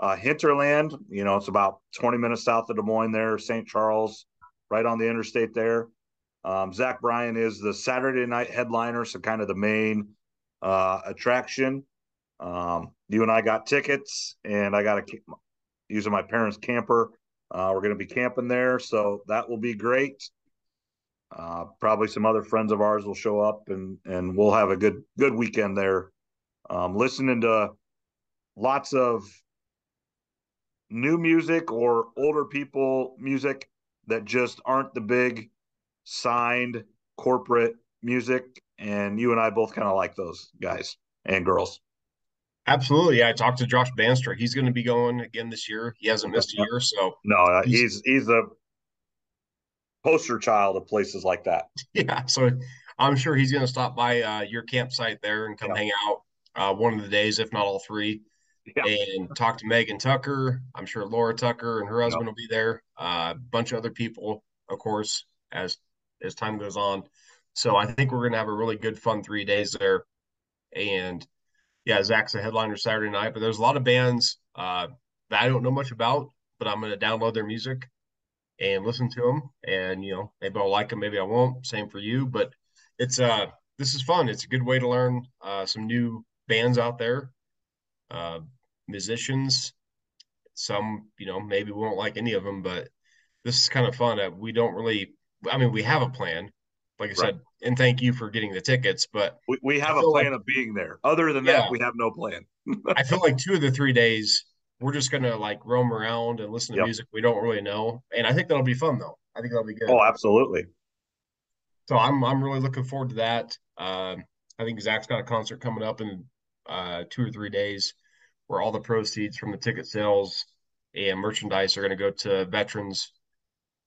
uh, Hinterland, you know, it's about 20 minutes south of Des Moines there, St. Charles, right on the interstate there. Um, Zach Bryan is the Saturday night headliner, so kind of the main uh, attraction. Um, you and I got tickets, and I got a using my parents' camper. Uh, we're going to be camping there, so that will be great. Uh, probably some other friends of ours will show up, and and we'll have a good good weekend there. Um, listening to lots of new music or older people music that just aren't the big signed corporate music, and you and I both kind of like those guys and girls. Absolutely. Yeah, I talked to Josh Bandstra. He's going to be going again this year. He hasn't missed a year, so no, uh, he's he's a poster child of places like that. (laughs) Yeah, so I'm sure he's going to stop by uh, your campsite there and come yeah. hang out uh, one of the days, if not all three, yeah. and talk to Megan Tucker. I'm sure Laura Tucker and her husband will be there. Uh, a bunch of other people, of course, as as time goes on. So I think we're going to have a really good, fun three days there. And yeah, Zach's a headliner Saturday night, but there's a lot of bands uh, that I don't know much about, but I'm going to download their music and listen to them. And you know, maybe I'll like them, maybe I won't. Same for you, but it's uh this is fun. It's a good way to learn uh, some new bands out there, uh, musicians. Some you know maybe we won't like any of them, but this is kind of fun. Uh, we don't really. I mean, we have a plan, like I right. said, and thank you for getting the tickets. But we, we have a plan like, of being there. Other than yeah, that, we have no plan. (laughs) I feel like two of the three days we're just gonna like roam around and listen to yep. music we don't really know, and I think that'll be fun though. I think that'll be good. Oh, absolutely. So I'm I'm really looking forward to that. Uh, I think Zach's got a concert coming up in uh, two or three days, where all the proceeds from the ticket sales and merchandise are going to go to veterans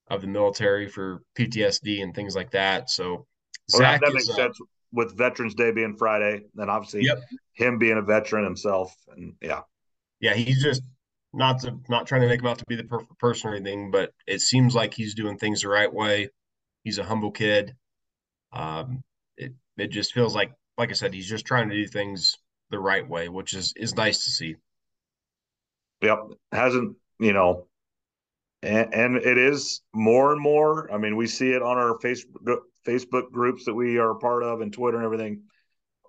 of the military for PTSD and things like that. So Zach that, that makes uh, sense with Veterans Day being Friday, then obviously yep. him being a veteran himself, and yeah yeah, he's just not to, not trying to make him out to be the perfect person or anything, but it seems like he's doing things the right way. He's a humble kid. Um, it it just feels like, like I said, he's just trying to do things the right way, which is is nice to see. Yep, hasn't you know, and, and it is more and more. I mean, we see it on our Facebook Facebook groups that we are a part of and Twitter and everything.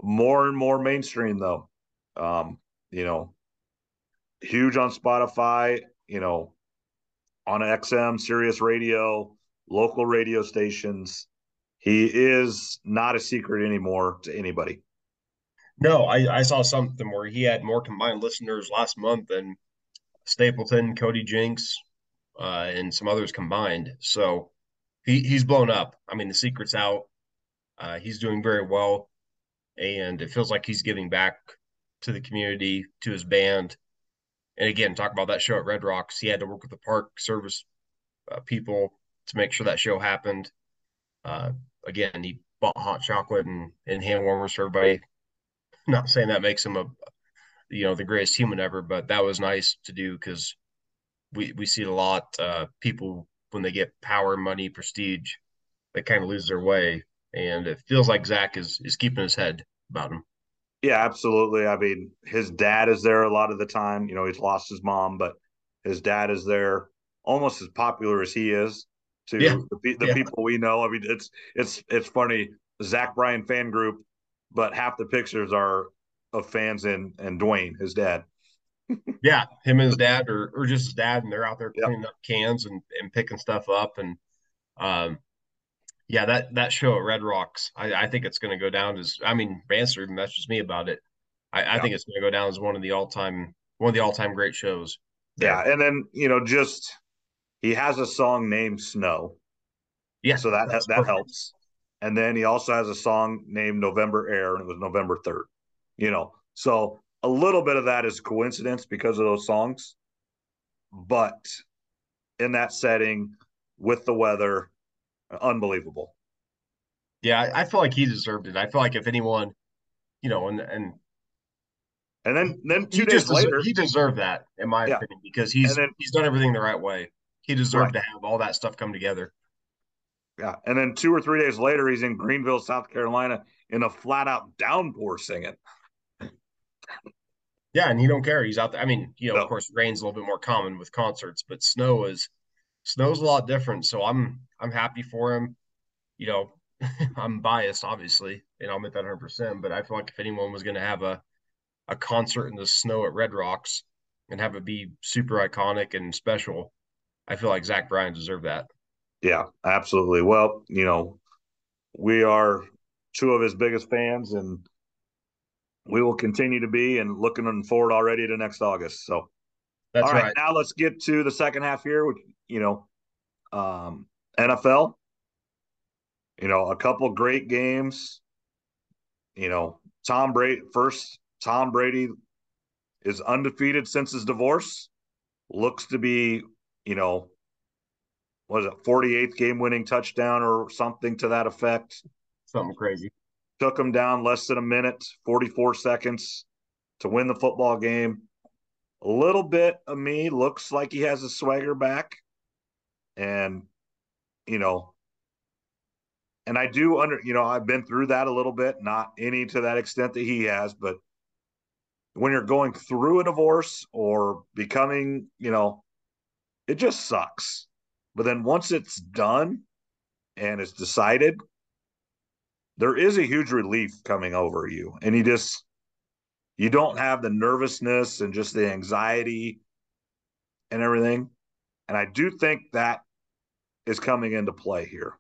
More and more mainstream though. Um, you know, huge on Spotify, you know, on XM, Sirius Radio, local radio stations. He is not a secret anymore to anybody. No, I, I saw something where he had more combined listeners last month than Stapleton, Cody Jinks, uh, and some others combined. So he he's blown up. I mean, the secret's out. Uh, he's doing very well, and it feels like he's giving back to the community, to his band. And again, talk about that show at Red Rocks. He had to work with the park service uh, people to make sure that show happened. Uh, again, he bought hot chocolate and, and hand warmers for everybody. Not saying that makes him a, you know, the greatest human ever, but that was nice to do because we we see a lot. Uh, people when they get power, money, prestige, they kind of lose their way, and it feels like Zach is is keeping his head about him. Yeah, absolutely. I mean, his dad is there a lot of the time. You know, he's lost his mom, but his dad is there almost as popular as he is to yeah. the, the yeah. people we know. I mean, it's it's it's funny. Zach Bryan fan group, but half the pictures are of fans and and Dwayne, his dad. (laughs) yeah, him and his dad, or or just his dad, and they're out there cleaning yep. up cans and and picking stuff up, and um, yeah, that that show at Red Rocks, I, I think it's going to go down as. I mean, Banster even messaged me about it. I, yeah. I think it's going to go down as one of the all time one of the all time great shows. Yeah, and then you know, just he has a song named Snow. Yeah, so that that perfect. helps. And then he also has a song named November Air, and it was November third. You know, so a little bit of that is coincidence because of those songs, but in that setting with the weather, unbelievable. Yeah, I, feel like he deserved it. I feel like if anyone, you know, and and and then then two days later, he deserved that, in my yeah. opinion, because he's then, he's done everything the right way. He deserved right. to have all that stuff come together. Yeah, and then two or three days later, he's in Greenville, South Carolina, in a flat out downpour singing. Yeah, and he don't care. He's out there. I mean, you know, no. of course, rain's a little bit more common with concerts, but snow is snow's a lot different. So I'm I'm happy for him. You know, (laughs) I'm biased, obviously, and I'll admit that 100. percent But I feel like if anyone was going to have a a concert in the snow at Red Rocks and have it be super iconic and special, I feel like Zach Bryan deserved that. Yeah, absolutely. Well, you know, we are two of his biggest fans, and we will continue to be and looking forward already to next August. So, that's all right. right. Now let's get to the second half here, which you know, um, NFL. You know, a couple great games. You know, Tom Brady first. Tom Brady is undefeated since his divorce. Looks to be, you know, was it 48th game winning touchdown or something to that effect? Something crazy took him down less than a minute, 44 seconds to win the football game. A little bit of me looks like he has a swagger back. And, you know, and I do under, you know, I've been through that a little bit, not any to that extent that he has, but when you're going through a divorce or becoming, you know, it just sucks. But then once it's done and it's decided, there is a huge relief coming over you. And you just you don't have the nervousness and just the anxiety and everything. And i do think that is coming into play here.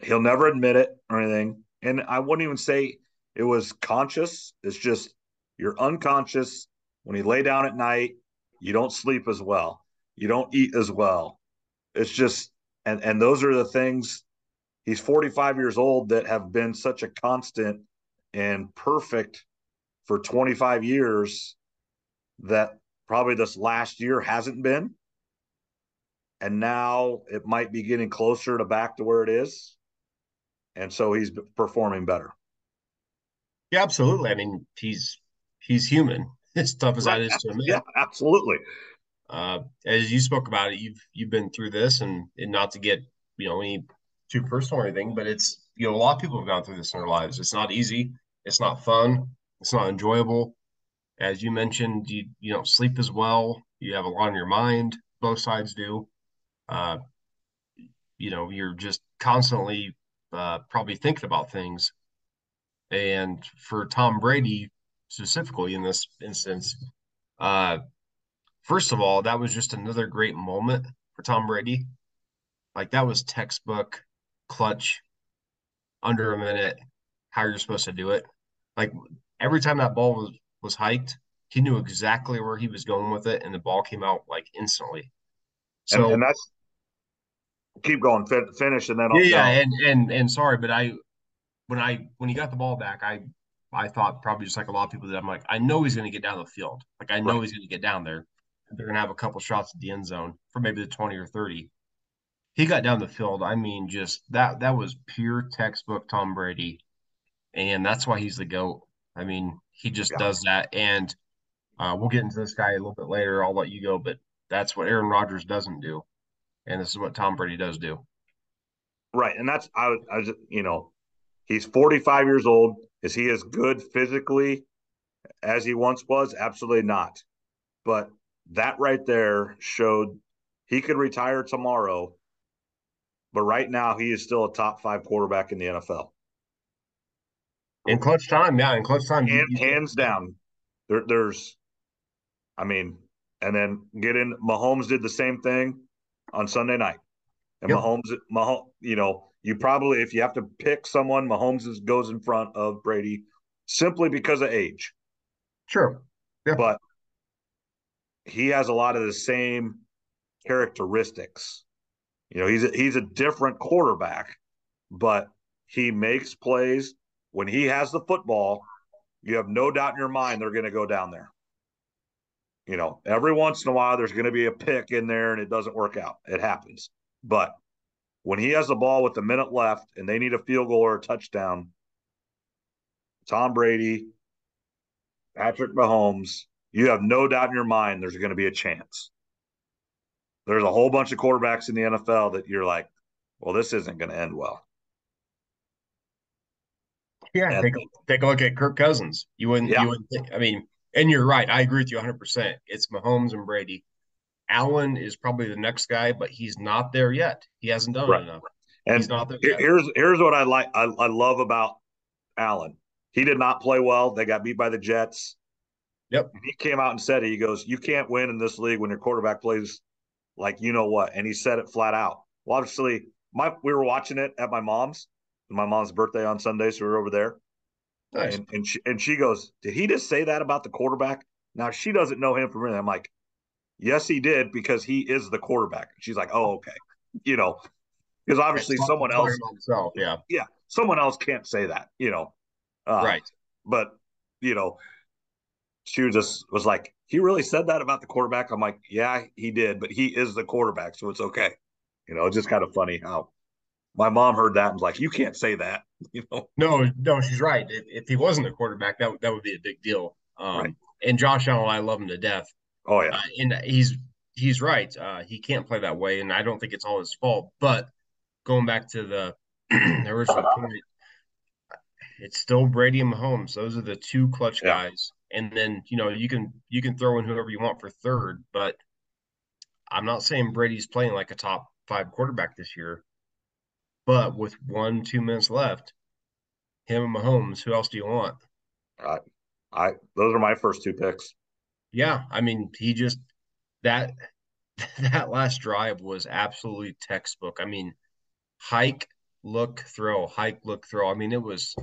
He'll never admit it or anything. And i wouldn't even say it was conscious. It's just you're unconscious. When you lay down at night you don't sleep as well you don't eat as well it's just and and those are the things he's 45 years old that have been such a constant and perfect for 25 years that probably this last year hasn't been. And now it might be getting closer to back to where it is. And so he's performing better. Yeah, absolutely. I mean, he's he's human. (laughs) As tough as right. that is to (laughs) admit. Yeah, absolutely. Uh, as you spoke about it, you've you've been through this, and and not to get you know any too personal or anything, but it's you know a lot of people have gone through this in their lives. It's not easy. It's not fun. It's not enjoyable. As you mentioned, you you don't sleep as well. You have a lot on your mind. both sides do. Uh, you know, you're just constantly uh, probably thinking about things. And for Tom Brady specifically in this instance, uh, first of all, that was just another great moment for Tom Brady. Like that was textbook clutch under a minute, how you're supposed to do it. Like every time that ball was was hiked, he knew exactly where he was going with it, and the ball came out like instantly. So and, and that's keep going, fin- finish, and then I'll, yeah, yeah, and and and sorry, but I when I when he got the ball back, I I thought probably just like a lot of people that I'm like, I know he's going to get down the field. Like I know right. he's going to get down there. They're going to have a couple shots at the end zone for maybe the 20 or 30. He got down the field. I mean, just that that was pure textbook Tom Brady, and that's why he's the goat. I mean, he just yeah. does that, and uh, we'll get into this guy a little bit later. I'll let you go, but that's what Aaron Rodgers doesn't do, and this is what Tom Brady does do. Right, and that's I was, I was you know, he's 45 years old. Is he as good physically as he once was? Absolutely not. But that right there showed he could retire tomorrow, but right now he is still a top five quarterback in the NFL. In clutch time, yeah, in clutch time, Hand, hands down. There, there's, I mean, and then get in. Mahomes did the same thing on Sunday night, and yep. Mahomes, Mahomes, you know, you probably if you have to pick someone, Mahomes is, goes in front of Brady simply because of age. Sure, yeah. but he has a lot of the same characteristics. You know, he's a, he's a different quarterback, but he makes plays when he has the football. You have no doubt in your mind they're going to go down there. You know, every once in a while there's going to be a pick in there and it doesn't work out. It happens. But when he has the ball with a minute left and they need a field goal or a touchdown, Tom Brady, Patrick Mahomes, you have no doubt in your mind there's going to be a chance. There's a whole bunch of quarterbacks in the NFL that you're like, well, this isn't going to end well. Yeah, and, take, a, take a look at Kirk Cousins. You wouldn't, yeah. you wouldn't think, I mean, and you're right. I agree with you 100%. It's Mahomes and Brady. Allen is probably the next guy, but he's not there yet. He hasn't done right. enough. And he's not there yet. here's here's what I like. I, I love about Allen. He did not play well. They got beat by the Jets. Yep. He came out and said it. He goes, "You can't win in this league when your quarterback plays like you know what." And he said it flat out. Well, obviously, my we were watching it at my mom's. My mom's birthday on Sunday, so we were over there. Nice. And and she, and she goes, "Did he just say that about the quarterback?" Now she doesn't know him from anything. I'm like, Yes, he did because he is the quarterback. She's like, oh, okay. You know, because obviously someone else, himself, yeah, yeah, someone else can't say that. You know, uh, right? But you know, she was just was like, he really said that about the quarterback. I'm like, yeah, he did, but he is the quarterback, so it's okay. You know, it's just kind of funny how my mom heard that and was like, you can't say that. (laughs) You know, no, no, she's right. If, if he wasn't a quarterback, that that would be a big deal. Um, right. And Josh Allen, I love him to death. Oh yeah, uh, and he's he's right. Uh, he can't play that way, and I don't think it's all his fault. But going back to the, (clears throat) original point, it's still Brady and Mahomes. Those are the two clutch yeah. guys. And then you know you can you can throw in whoever you want for third, but I'm not saying Brady's playing like a top five quarterback this year. But with one two minutes left, him and Mahomes, who else do you want? Uh, I those are my first two picks. Yeah, I mean, he just that (laughs) that last drive was absolutely textbook. I mean, hike, look, throw, hike, look, throw. I mean, it was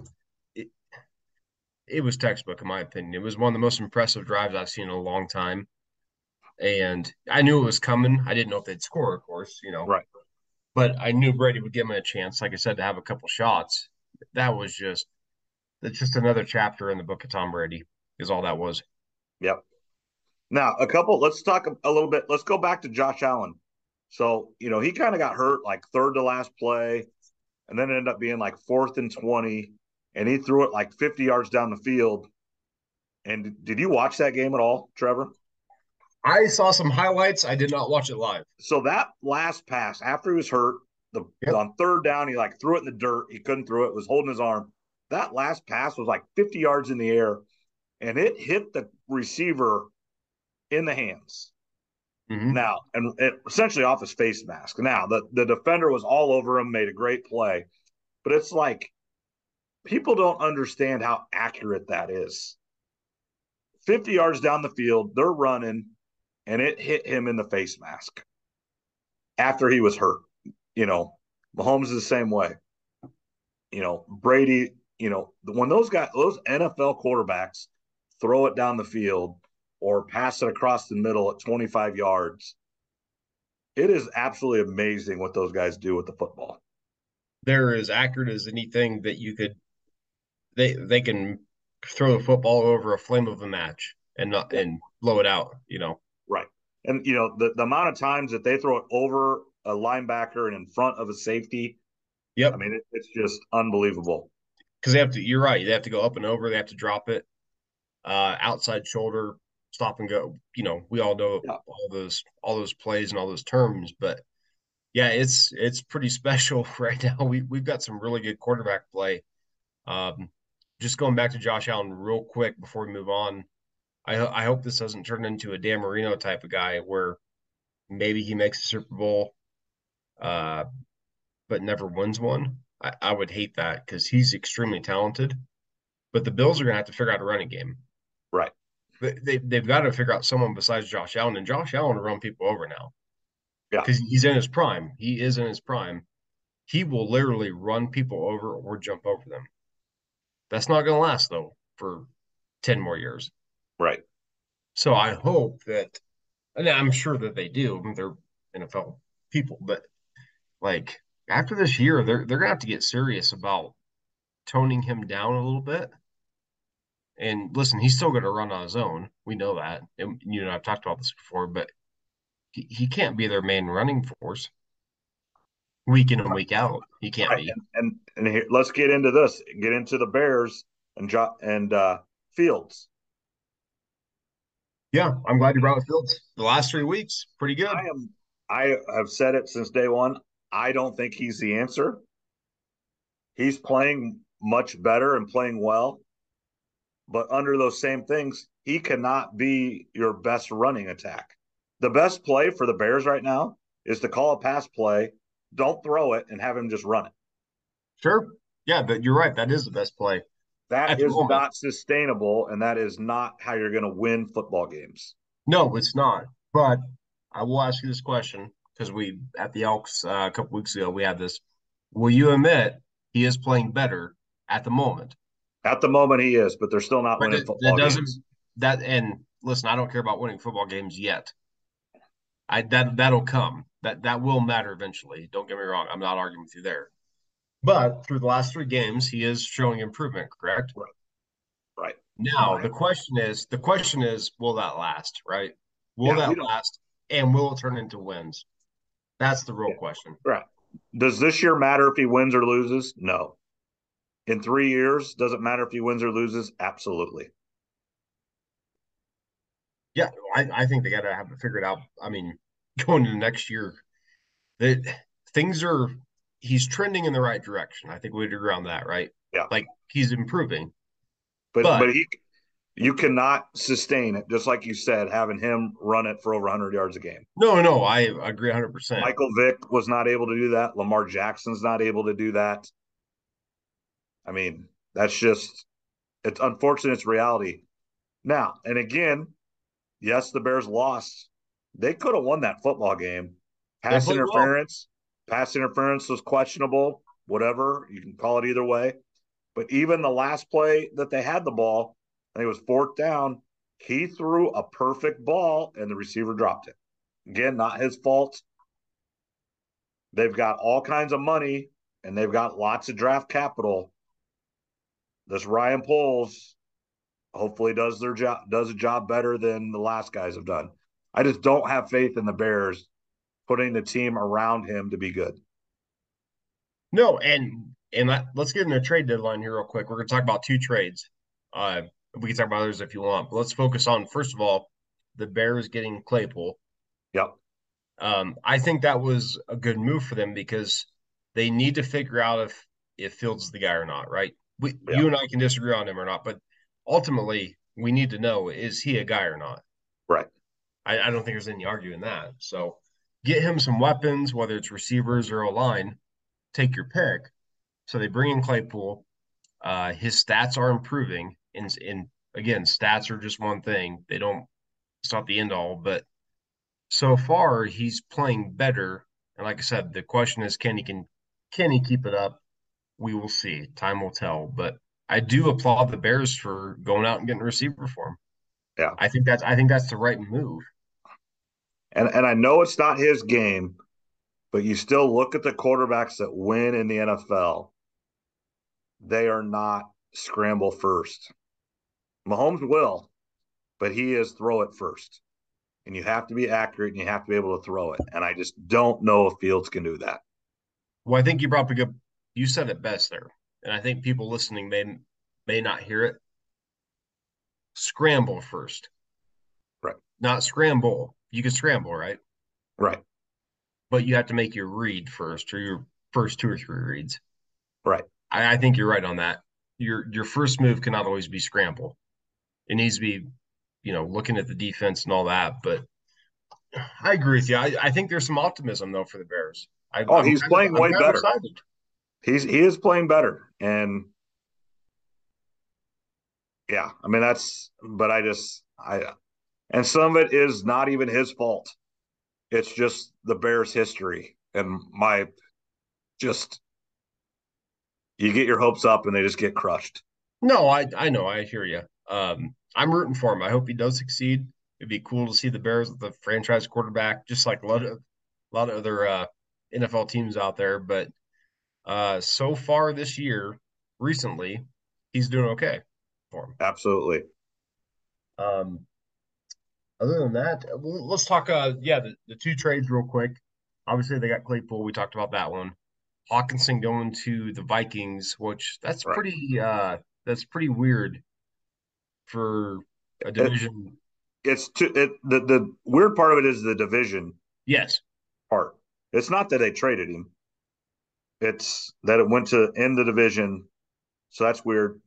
it was textbook in my opinion. It was one of the most impressive drives I've seen in a long time. And I knew it was coming. I didn't know if they'd score, of course, you know. Right. But I knew Brady would give him a chance, like I said, to have a couple shots. That was just that's just another chapter in the book of Tom Brady, is all that was. Yep. Now, a couple, let's talk a little bit. Let's go back to Josh Allen. So, you know, he kind of got hurt like third to last play, and then ended up being like fourth and 20, and he threw it like 50 yards down the field. And did you watch that game at all, Trevor? I saw some highlights. I did not watch it live. So that last pass after he was hurt, the yep. on third down, he like threw it in the dirt. He couldn't throw it, was holding his arm. That last pass was like 50 yards in the air, and it hit the receiver in the hands. Mhm. Now, and it, essentially off his face mask. Now, the, the defender was all over him, made a great play, but it's like people don't understand how accurate that is. 50 yards down the field, they're running, and it hit him in the face mask after he was hurt. You know, Mahomes is the same way. You know, Brady, you know, when those guys, those NFL quarterbacks throw it down the field or pass it across the middle at 25 yards, it is absolutely amazing what those guys do with the football. They're as accurate as anything that you could. They they can throw the football over a flame of a match and not and blow it out. You know. Right. And, you know, the, the amount of times that they throw it over a linebacker and in front of a safety, Yep. I mean, it, it's just unbelievable. because they have to. You're right. They have to go up and over. They have to drop it. Uh, outside shoulder, stop and go. You know, we all know Yeah. all those all those plays and all those terms, but yeah, it's it's pretty (laughs) special right now. We we've got some really good quarterback play. Um, just going back to Josh Allen real quick before we move on. I I hope this doesn't turn into a Dan Marino type of guy where maybe he makes a Super Bowl, uh, but never wins one. I, I would hate that because he's extremely talented. But the Bills are going to have to figure out a running game. Right. They, they, they've got to figure out someone besides Josh Allen. And Josh Allen will run people over now. Yeah. Because he's in his prime. He is in his prime. He will literally run people over or jump over them. That's not going to last, though, for 10 more years. Right. So I hope that, and I'm sure that they do. I mean, they're NFL people, but like after this year, they're they're gonna have to get serious about toning him down a little bit. And listen, he's still gonna run on his own. We know that. And you know, I've talked about this before, but he, he can't be their main running force week in and week out. You can't Right. be. And, and, and here, let's get into this, get into the Bears and, jo- and, uh, Fields. Yeah, I'm glad you brought Fields. The last three weeks, pretty good. I am, I have said it since day one. I don't think he's the answer. He's playing much better and playing well. But under those same things, he cannot be your best running attack. The best play for the Bears right now is to call a pass play, don't throw it, and have him just run it. Sure. Yeah, but you're right. That is the best play. At That is not sustainable, and that is not how you're going to win football games. No, it's not. But I will ask you this question because we at the Elks uh, a couple weeks ago we had this. Will you admit he is playing better at the moment? At the moment, he is, but they're still not But winning it, football it doesn't games. that and listen, I don't care about winning football games yet. I that that'll come. That that will matter eventually. Don't get me wrong. I'm not arguing with you there. But through the last three games, he is showing improvement, correct? Right. Now, Right. the question is, the question is, will that last, right? Will Yeah, that last? And will it turn into wins? That's the real Yeah. question. Right. Does this year matter if he wins or loses? No. In three years, does it matter if he wins or loses? Absolutely. Yeah, I, I think they got to have it figured out. I mean, (laughs) going into next year, that things are he's trending in the right direction. I think we'd agree on that, right? Yeah. Like he's improving. But But- but, he you cannot sustain it, just like you said, having him run it for over 100 yards a game. No, no, I agree 100%. Michael Vick was not able to do that. Lamar Jackson's not able to do that. I mean, that's just it's unfortunate. It's reality. Now, and again, yes, the Bears lost. They could have won that football game. Pass played well. interference, pass interference was questionable. Whatever you can call it either way. But even the last play that they had the ball, I think it was fourth down. He threw a perfect ball, and the receiver dropped it. Again, not his fault. They've got all kinds of money and they've got lots of draft capital. This Ryan Poles hopefully does their job does a job better than the last guys have done. I just don't have faith in the Bears putting the team around him to be good. No, and and let, let's get into the trade deadline here real quick. We're going to talk about two trades. Uh, we can talk about others if you want, but let's focus on first of all the Bears getting Claypool. Yep. Um, I think that was a good move for them because they need to figure out if if Fields is the guy or not, right? We Yeah. you and I can disagree on him or not, but ultimately we need to know is he a guy or not? Right. I, I don't think there's any arguing that. So get him some weapons, whether it's receivers or a line, take your pick. So they bring in Claypool. Uh, his stats are improving. And, and again, stats are just one thing. They don't, it's not the end all, but so far he's playing better. And like I said, the question is, can he can can he keep it up? We will see. Time will tell. But I do applaud the Bears for going out and getting a receiver for him. Yeah. I think that's I think that's the right move. And and I know it's not his game, but you still look at the quarterbacks that win in the NFL. They are not scramble first. Mahomes will, but he is throw it first. And you have to be accurate and you have to be able to throw it. And I just don't know if Fields can do that. Well, I think you brought up a good you said it best there. And I think people listening may may not hear it. Scramble first. Right. Not scramble. You can scramble, right? Right. But you have to make your read first or your first two or three reads. Right. I, I think you're right on that. Your your first move cannot always be scramble. It needs to be, you know, looking at the defense and all that. But I agree with you. I, I think there's some optimism though for the Bears. I, Oh, I'm he's playing way better. excited. He's he is playing better. And yeah, I mean that's but I just I and some of it is not even his fault. It's just the Bears history and my just you get your hopes up and they just get crushed. No, I I know. I hear you. Um, I'm rooting for him. I hope he does succeed. It'd be cool to see the Bears with the franchise quarterback, just like a lot of a lot of other uh, NFL teams out there. But uh, so far this year, recently, he's doing okay for him. Absolutely. Um, other than that, let's talk. Uh, yeah, the, the two trades real quick. Obviously, they got Claypool. We talked about that one. Hockenson going to the Vikings, which that's Right. pretty. Uh, that's pretty weird for a division. It's too it the the weird part of it is the division yes, part. It's not that they traded him. It's that it went to end the division. So that's weird.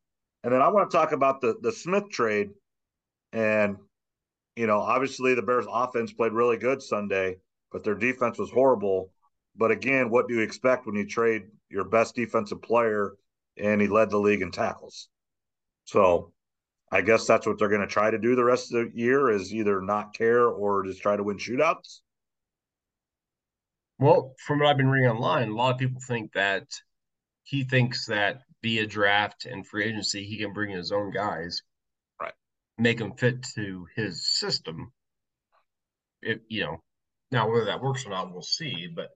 And then I want to talk about the the Smith trade. And you know, obviously the Bears offense played really good Sunday, but their defense was horrible. But again, what do you expect when you trade your best defensive player and he led the league in tackles? So I guess that's what they're going to try to do the rest of the year is either not care or just try to win shootouts. Well, from what I've been reading online, a lot of people think that he thinks that via draft and free agency, he can bring in his own guys, Right. Make them fit to his system. If you know, now whether that works or not, we'll see. But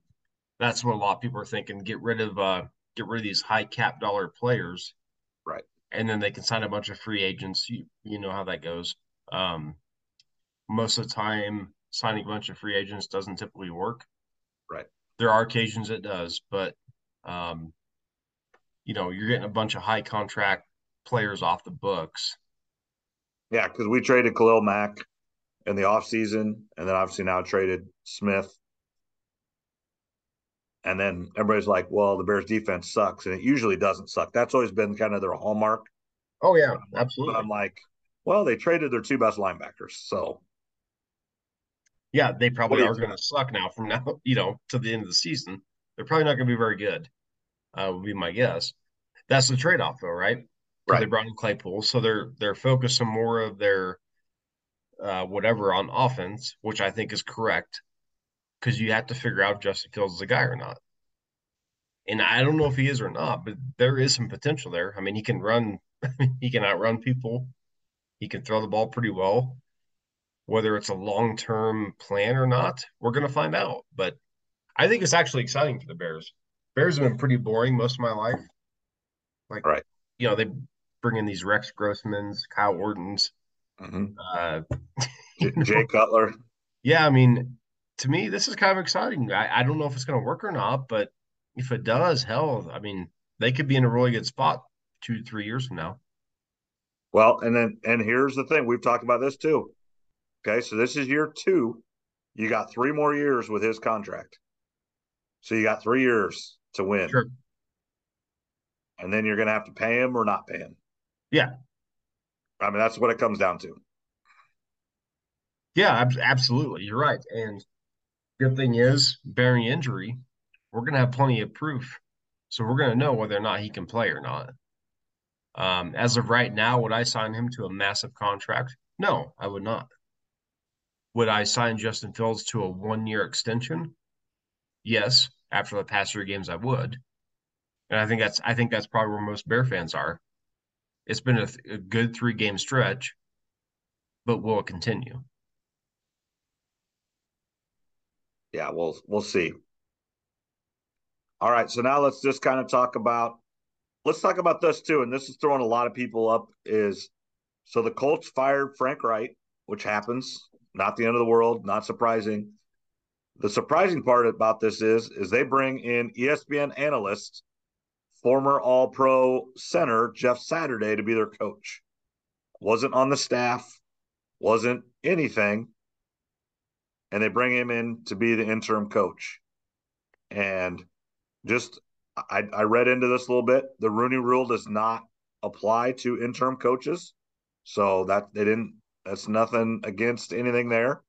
that's what a lot of people are thinking. Get rid of uh, get rid of these high cap dollar players, Right. And then they can sign a bunch of free agents. You you know how that goes. Um, most of the time, signing a bunch of free agents doesn't typically work Right. there are occasions it does, but um, you know, you're getting a bunch of high contract players off the books. Yeah, because we traded Khalil Mack in the offseason, and then obviously now traded Smith. And then everybody's like, well, the Bears defense sucks. And it usually doesn't suck. That's always been kind of their hallmark. Oh yeah, But absolutely. I'm like, well, they traded their two best linebackers. So Yeah, they probably are going to suck now from now, (laughs) you know, to the end of the season. They're probably not going to be very good. Uh, would be my guess. That's the trade-off, though, right? Right. They brought in Claypool, so they're they're focusing more of their uh, whatever on offense, which I think is correct, because you have to figure out if Justin Fields is a guy or not. And I don't know if he is or not, but there is some potential there. I mean, he can run, (laughs) he can outrun people, he can throw the ball pretty well. Whether it's a long-term plan or not, we're going to find out. But I think it's actually exciting for the Bears. Bears have been pretty boring most of my life. Like, Right. you know, they bring in these Rex Grossmans, Kyle Ortons. mhm. Uh, (laughs) Jay Cutler. yeah, I mean, to me, this is kind of exciting. I, I don't know if it's going to work or not, but if it does, hell, I mean, they could be in a really good spot two, three years from now. Well, and then and here's the thing. We've talked about this too. Okay, so this is year two. You got three more years with his contract. So you got three years to win. Sure. And then you're gonna have to pay him or not pay him. Yeah. I mean, that's what it comes down to. Yeah, absolutely. You're right. And good thing is, bearing injury, we're going to have plenty of proof. So we're going to know whether or not he can play or not. Um, as of right now, would I sign him to a massive contract? No, I would not. Would I sign Justin Fields to a one year extension? Yes, after the past three games, I would. And I think that's I think that's probably where most Bear fans are. It's been a, a good three game stretch, but will it continue? Yeah, we'll we'll see. All right, so now let's just kind of talk about let's talk about this too, and this is throwing a lot of people up. Is so the Colts fired Frank Reich, which happens, not the end of the world, not surprising. The surprising part about this is is they bring in ESPN analyst, former All Pro center Jeff Saturday to be their coach. Wasn't on the staff, wasn't anything, and they bring him in to be the interim coach. And just I, I read into this a little bit. The Rooney Rule does not apply to interim coaches, so that they didn't. That's nothing against anything there.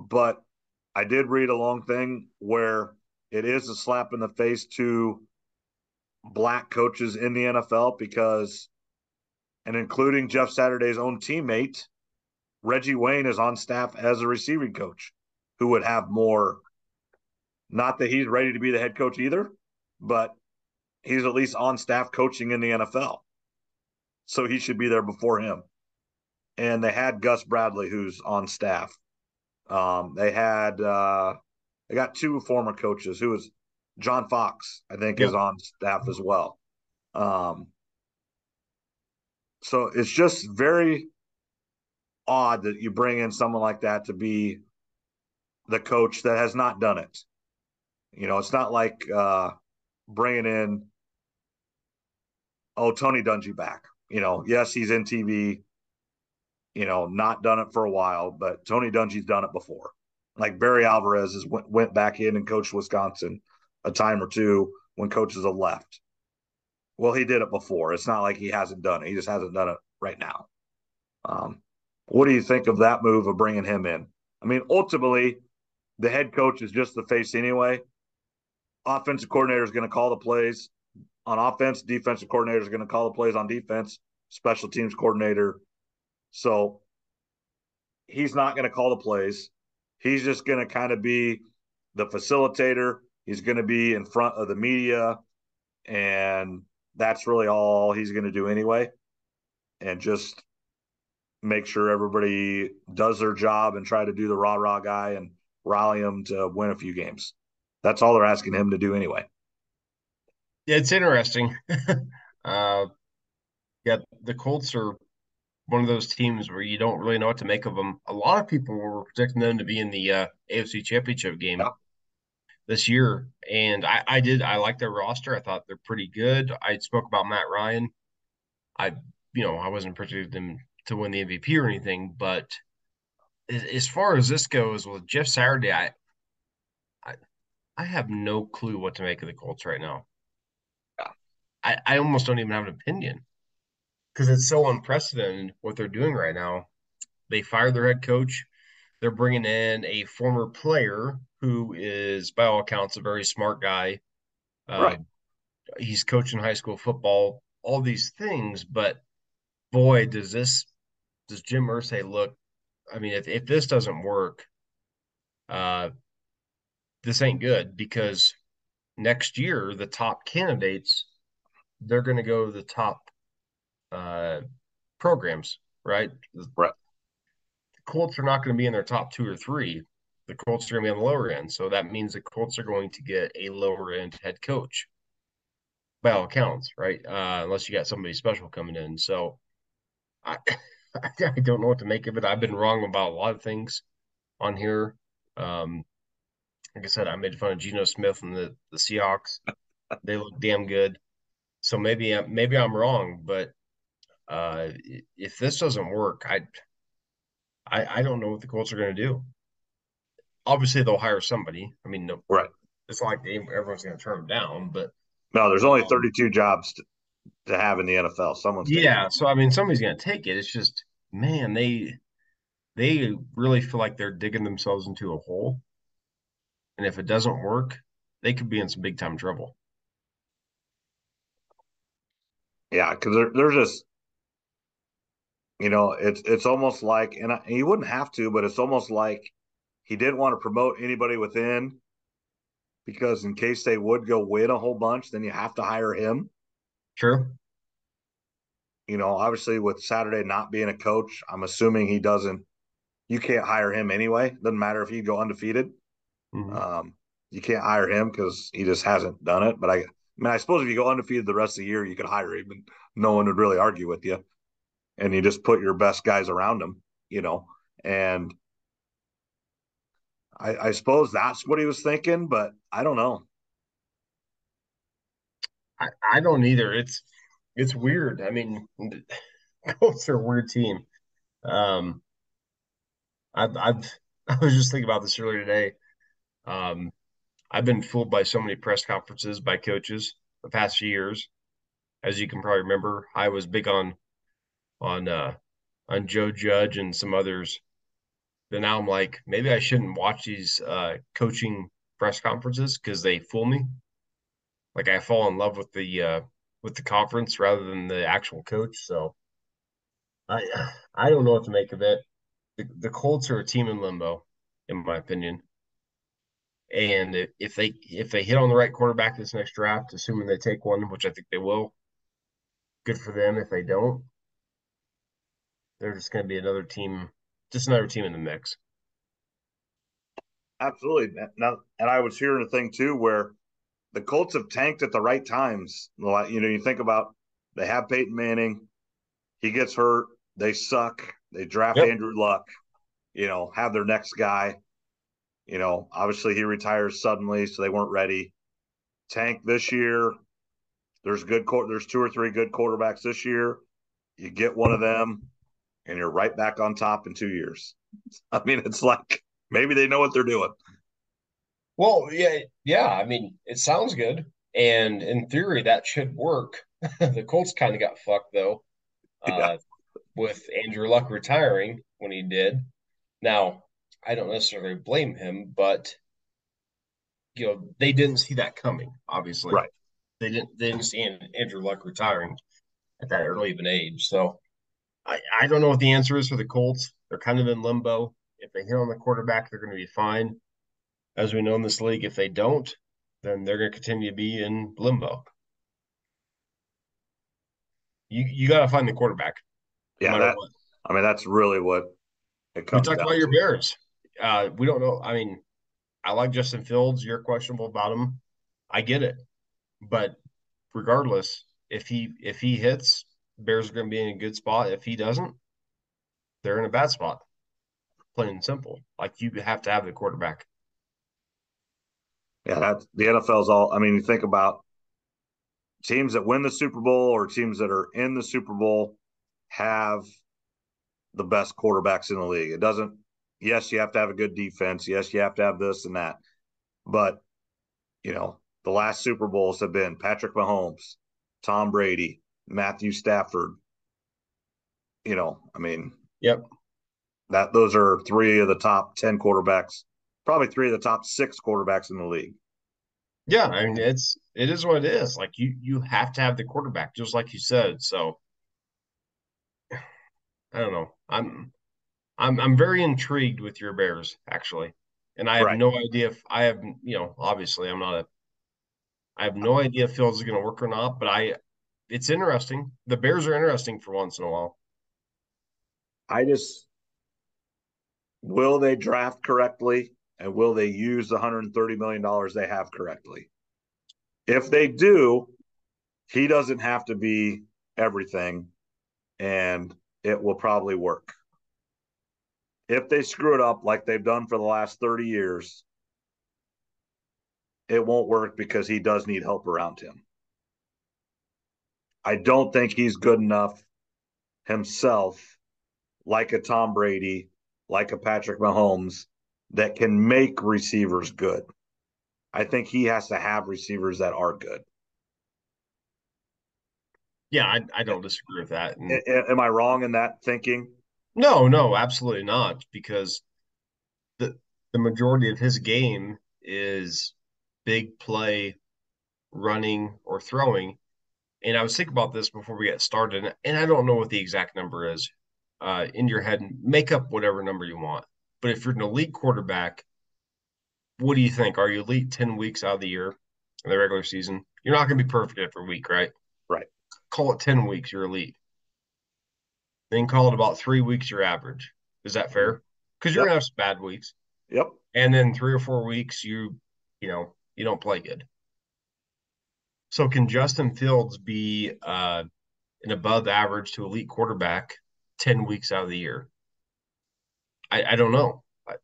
But I did read a long thing where it is a slap in the face to black coaches in the NFL because, and including Jeff Saturday's own teammate, Reggie Wayne is on staff as a receiving coach who would have more not that he's ready to be the head coach either, but he's at least on staff coaching in the NFL. So he should be there before him. And they had Gus Bradley, who's on staff. Um, they had uh, they got two former coaches. Who was John Fox? I think yep. is on staff as well. Um, so it's just very odd that you bring in someone like that to be the coach that has not done it. You know, it's not like uh, bringing in oh Tony Dungy back. You know, yes, he's in TV. You know, not done it for a while, but Tony Dungy's done it before. Like Barry Alvarez has went, went back in and coached Wisconsin a time or two when coaches have left. Well, he did it before. It's not like he hasn't done it. He just hasn't done it right now. Um, what do you think of that move of bringing him in? I mean, ultimately, the head coach is just the face anyway offensive coordinator is going to call the plays on offense. Defensive coordinator is going to call the plays on defense. Special teams coordinator. So he's not going to call the plays. He's just going to kind of be the facilitator. He's going to be in front of the media. And that's really all he's going to do anyway. And just make sure everybody does their job and try to do the rah rah guy and rally them to win a few games. That's all they're asking him to do anyway. Yeah, it's interesting. (laughs) uh, yeah, the Colts are one of those teams where you don't really know what to make of them. A lot of people were predicting them to be in the uh, AFC Championship game yeah. this year, and I, I did. I like their roster. I thought they're pretty good. I spoke about Matt Ryan. I, you know, I wasn't predicting them to win the MVP or anything, but as far as this goes with Jeff Saturday, I, I have no clue what to make of the Colts right now. I, I almost don't even have an opinion because it's so unprecedented what they're doing right now. They fired their head coach. They're bringing in a former player who is, by all accounts, a very smart guy. Right. Uh, he's coaching high school football, all these things. But boy, does this, does Jim Irsay look, I mean, if, if this doesn't work, uh, this ain't good because next year the top candidates they're going to go to the top uh, programs, right? Right. The Colts are not going to be in their top two or three. The Colts are going to be on the lower end, so that means the Colts are going to get a lower end head coach, by all accounts, right? Uh, unless you got somebody special coming in. So I, (laughs) I don't know what to make of it. I've been wrong about a lot of things on here. Um, like I said, I made fun of Geno Smith and the the Seahawks. (laughs) they look damn good. So maybe maybe I'm wrong, but uh, if this doesn't work, I, I I don't know what the Colts are going to do. Obviously, they'll hire somebody. I mean, no, right? It's like they, everyone's going to turn them down, but no, there's only um, 32 jobs to, to have in the NFL. Someone's yeah. So I mean, somebody's going to take it. It's just man, they they really feel like they're digging themselves into a hole. And if it doesn't work, they could be in some big time trouble. Yeah, because they're they're just you know it's it's almost like and, I, and you wouldn't have to, but it's almost like he didn't want to promote anybody within because in case they would go win a whole bunch, then you have to hire him. True. You know, obviously with Saturday not being a coach, I'm assuming he doesn't. You can't hire him anyway. Doesn't matter if you go undefeated. Mhm. Um, you can't hire him because he just hasn't done it. But I, I mean, I suppose if you go undefeated the rest of the year, you could hire him, and no one would really argue with you. And you just put your best guys around him, you know. And I, I suppose that's what he was thinking, but I don't know. I, I don't either. It's it's weird. I mean, (laughs) Colts are a weird team. Um, I've I've (laughs) I was just thinking about this earlier today. Um, I've been fooled by so many press conferences by coaches the past few years. As you can probably remember, I was big on on uh on Joe Judge and some others. But now I'm like, maybe I shouldn't watch these uh coaching press conferences because they fool me. Like I fall in love with the uh with the conference rather than the actual coach. So I I don't know what to make of it. The, the Colts are a team in limbo, in my opinion. And if, they if they hit on the right quarterback this next draft, assuming they take one, which I think they will, good for them. If they don't, they're just going to be another team, just another team in the mix. Absolutely. Now, and I was hearing a thing too where the Colts have tanked at the right times. Like, You know, you think about they have Peyton Manning, he gets hurt, they suck, they draft Yep. Andrew Luck, you know, have their next guy. You know, obviously he retires suddenly, so they weren't ready. Tank this year. There's good. There's two or three good quarterbacks this year. You get one of them, and you're right back on top in two years. (laughs) I mean, it's like maybe they know what they're doing. Well, yeah, yeah. I mean, it sounds good, and in theory, that should work. (laughs) the Colts kind of got fucked though, (laughs) uh, Yeah. with Andrew Luck retiring when he did. Now, I don't necessarily blame him, but you know, they didn't see that coming. Obviously, Right. They didn't. They didn't see Andrew Luck retiring at that early of an age. So, I I don't know what the answer is for the Colts. They're kind of in limbo. If they hit on the quarterback, they're going to be fine as we know in this league, if they don't, then they're going to continue to be in limbo. You you got to find the quarterback. Yeah, matter that what. I mean that's really what it We comes talked down about your. Bears. Uh, we don't know. I mean, I like Justin Fields. You're questionable about him. I get it, but regardless, if he if he hits, Bears are going to be in a good spot. If he doesn't, they're in a bad spot. Plain and simple. Like you have to have the quarterback. Yeah, that's the NFL's all. I mean, you think about teams that win the Super Bowl or teams that are in the Super Bowl have the best quarterbacks in the league. It doesn't. Yes, you have to have a good defense. Yes, you have to have this and that. But you know, the last Super Bowls have been Patrick Mahomes, Tom Brady, Matthew Stafford. You know, I mean, Yep. that those are three of the top 10 quarterbacks, probably three of the top six quarterbacks in the league. Yeah, I mean it's it is what it is. Like you you have to have the quarterback, just like you said. So I don't know. I'm I'm I'm very intrigued with your Bears actually, and I have Right. no idea if I have you know obviously I'm not a I have no idea if is going to work or not, but I it's interesting. The Bears are interesting for once in a while. I just will they draft correctly and will they use the $130 million they have correctly? If they do, he doesn't have to be everything and it will probably work. If they screw it up like they've done for the last 30 years, it won't work because he does need help around him. I don't think he's good enough himself, like a Tom Brady, like a Patrick Mahomes, that can make receivers good. I think he has to have receivers that are good. Yeah, I, I don't disagree with that. And A- am I wrong in that thinking? No, no, absolutely not, because the the majority of his game is big play, running or throwing. And I was thinking about this before we get started, and I don't know what the exact number is. Uh, in your head, make up whatever number you want. But if you're an elite quarterback, what do you think? Are you elite 10 weeks out of the year in the regular season? You're not going to be perfect every week, right? Right. Call it 10 weeks, you're elite. Then call it about three weeks, you're average. Is that fair? Because you're Yep. going to have some bad weeks. Yep. And then three or four weeks, you, you know, you don't play good. So can Justin Fields be uh, an above average to elite quarterback 10 weeks out of the year? I, I don't know. I,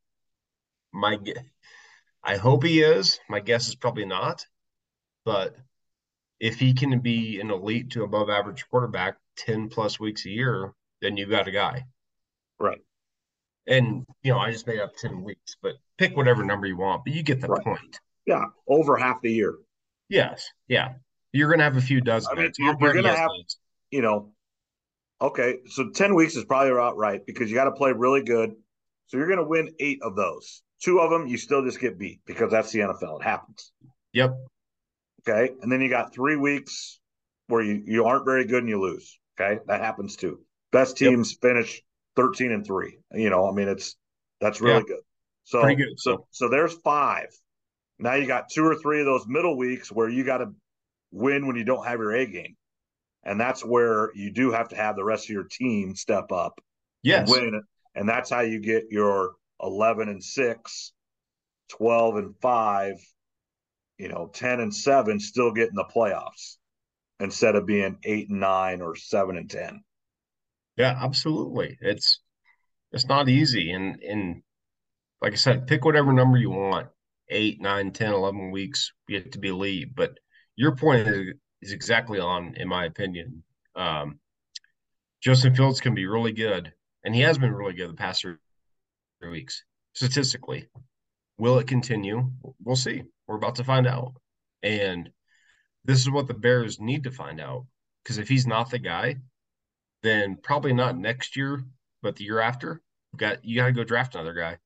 my I hope he is. My guess is probably not. But if he can be an elite to above average quarterback 10 plus weeks a year, then you've got a guy. Right. And, you know, I just made up 10 weeks, but pick whatever number you want, but you get the Right. point. Yeah. Over half the year. Yes. Yeah. You're going to have a few dozen. I mean, you're, you're gonna have- those. You know, okay. So 10 weeks is probably about right because you got to play really good. So you're going to win eight of those. Two of them, you still just get beat because that's the NFL. It happens. Yep. Okay. And then you got three weeks where you, you aren't very good and you lose. Okay. That happens too. Best Yep. teams finish 13 and three. You know, I mean, it's that's really good. So, good, so, so there's five. Now you got two or three of those middle weeks where you got to win when you don't have your A game. And that's where you do have to have the rest of your team step up Yes. and win. And that's how you get your 11 and 6, 12 and 5, you know, 10 and 7 still getting the playoffs instead of being 8 and 9 or 7 and 10. Yeah, absolutely. It's it's not easy. And and like I said, pick whatever number you want. Eight, nine, 10, 11 weeks, have to be elite. But your point is, is exactly on, in my opinion. Um, Justin Fields can be really good, and he has been really good the past three weeks, statistically. Will it continue? We'll see. We're about to find out. And this is what the Bears need to find out. Because if he's not the guy, then probably not next year, but the year after, got you got to go draft another guy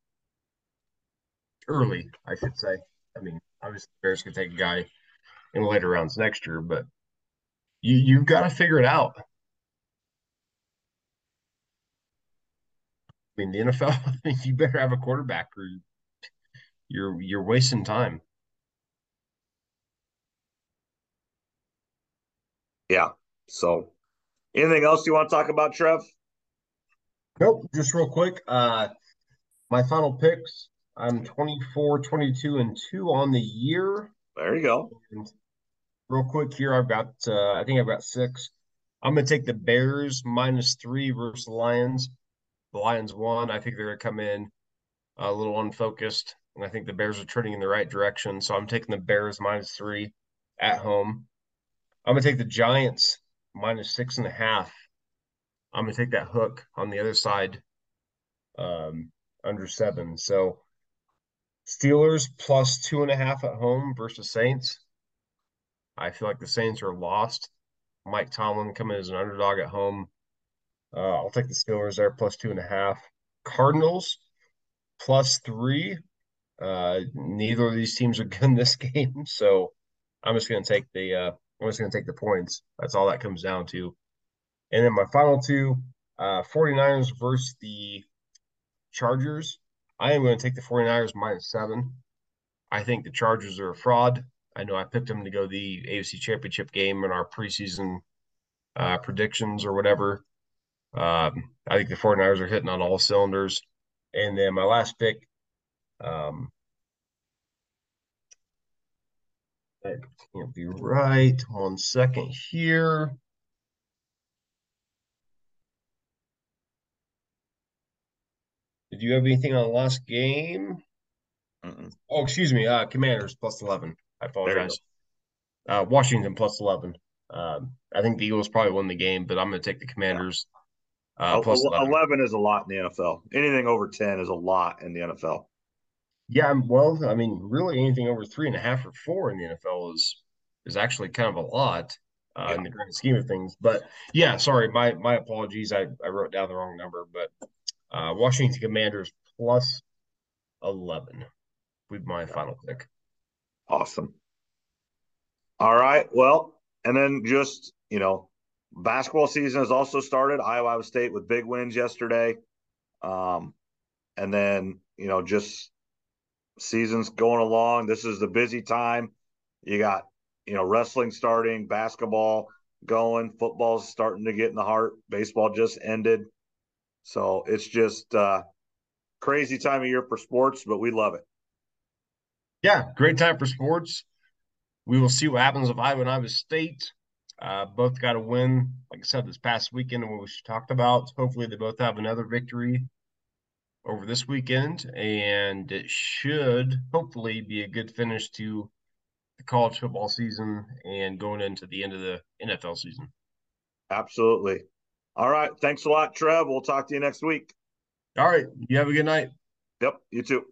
early, I should say. I mean, obviously, the Bears could take a guy in the later rounds next year, but you you've got to figure it out. I mean, the NFL, (laughs) you better have a quarterback, or you're you're wasting time. Yeah. So, anything else you want to talk about, Trev? Nope, just real quick. Uh, my final picks. I'm 24, 22, and 2 on the year. There you go. And real quick here, I've got uh, I think I've got six. I'm gonna take the Bears minus three versus the Lions. The Lions won. I think they're gonna come in a little unfocused, and I think the Bears are turning in the right direction. So I'm taking the Bears minus three at home. I'm gonna take the Giants minus six and a half. I'm gonna take that hook on the other side, um, under seven. So Steelers plus two and a half at home versus Saints. I feel like the Saints are lost. Mike Tomlin coming as an underdog at home. Uh, I'll take the Steelers there plus two and a half. Cardinals plus three. Uh, neither of these teams are (laughs) good in this game, so I'm just gonna take the uh, I'm just gonna take the points. That's all that comes down to. And then my final two, uh, 49ers versus the Chargers. I am going to take the 49ers minus seven. I think the Chargers are a fraud. I know I picked them to go the AFC Championship game in our preseason uh, predictions or whatever. Um, I think the 49ers are hitting on all cylinders. And then my last pick, um, can't be right. One second here. Did you have anything on the last game? Mm-mm. Oh, excuse me. Uh, Commanders plus 11. I apologize. Uh, Washington plus 11. Um, I think the Eagles probably won the game, but I'm going to take the Commanders uh, El- plus el- 11. 11 is a lot in the NFL. Anything over 10 is a lot in the NFL. Yeah, well, I mean, really anything over three and a half or four in the NFL is is actually kind of a lot. uh, Yeah. in the grand scheme of things. But yeah, sorry, my my apologies. I, I wrote down the wrong number, but uh, Washington Commanders plus 11 with my final pick. Awesome. All right. Well, and then just, you know, basketball season has also started. Iowa State with big wins yesterday. Um, and then, you know, just season's going along. This is the busy time. You got, you know, wrestling starting, basketball going, football's starting to get in the heart. Baseball just ended. So it's just uh crazy time of year for sports, but we love it. Yeah, great time for sports. We will see what happens with Iowa and Iowa State. Uh, both got a win, like I said, this past weekend, and what we talked about. Hopefully, they both have another victory over this weekend, and it should hopefully be a good finish to the college football season and going into the end of the NFL season. Absolutely. All right. Thanks a lot, Trev. We'll talk to you next week. All right, you have a good night. Yep. You too.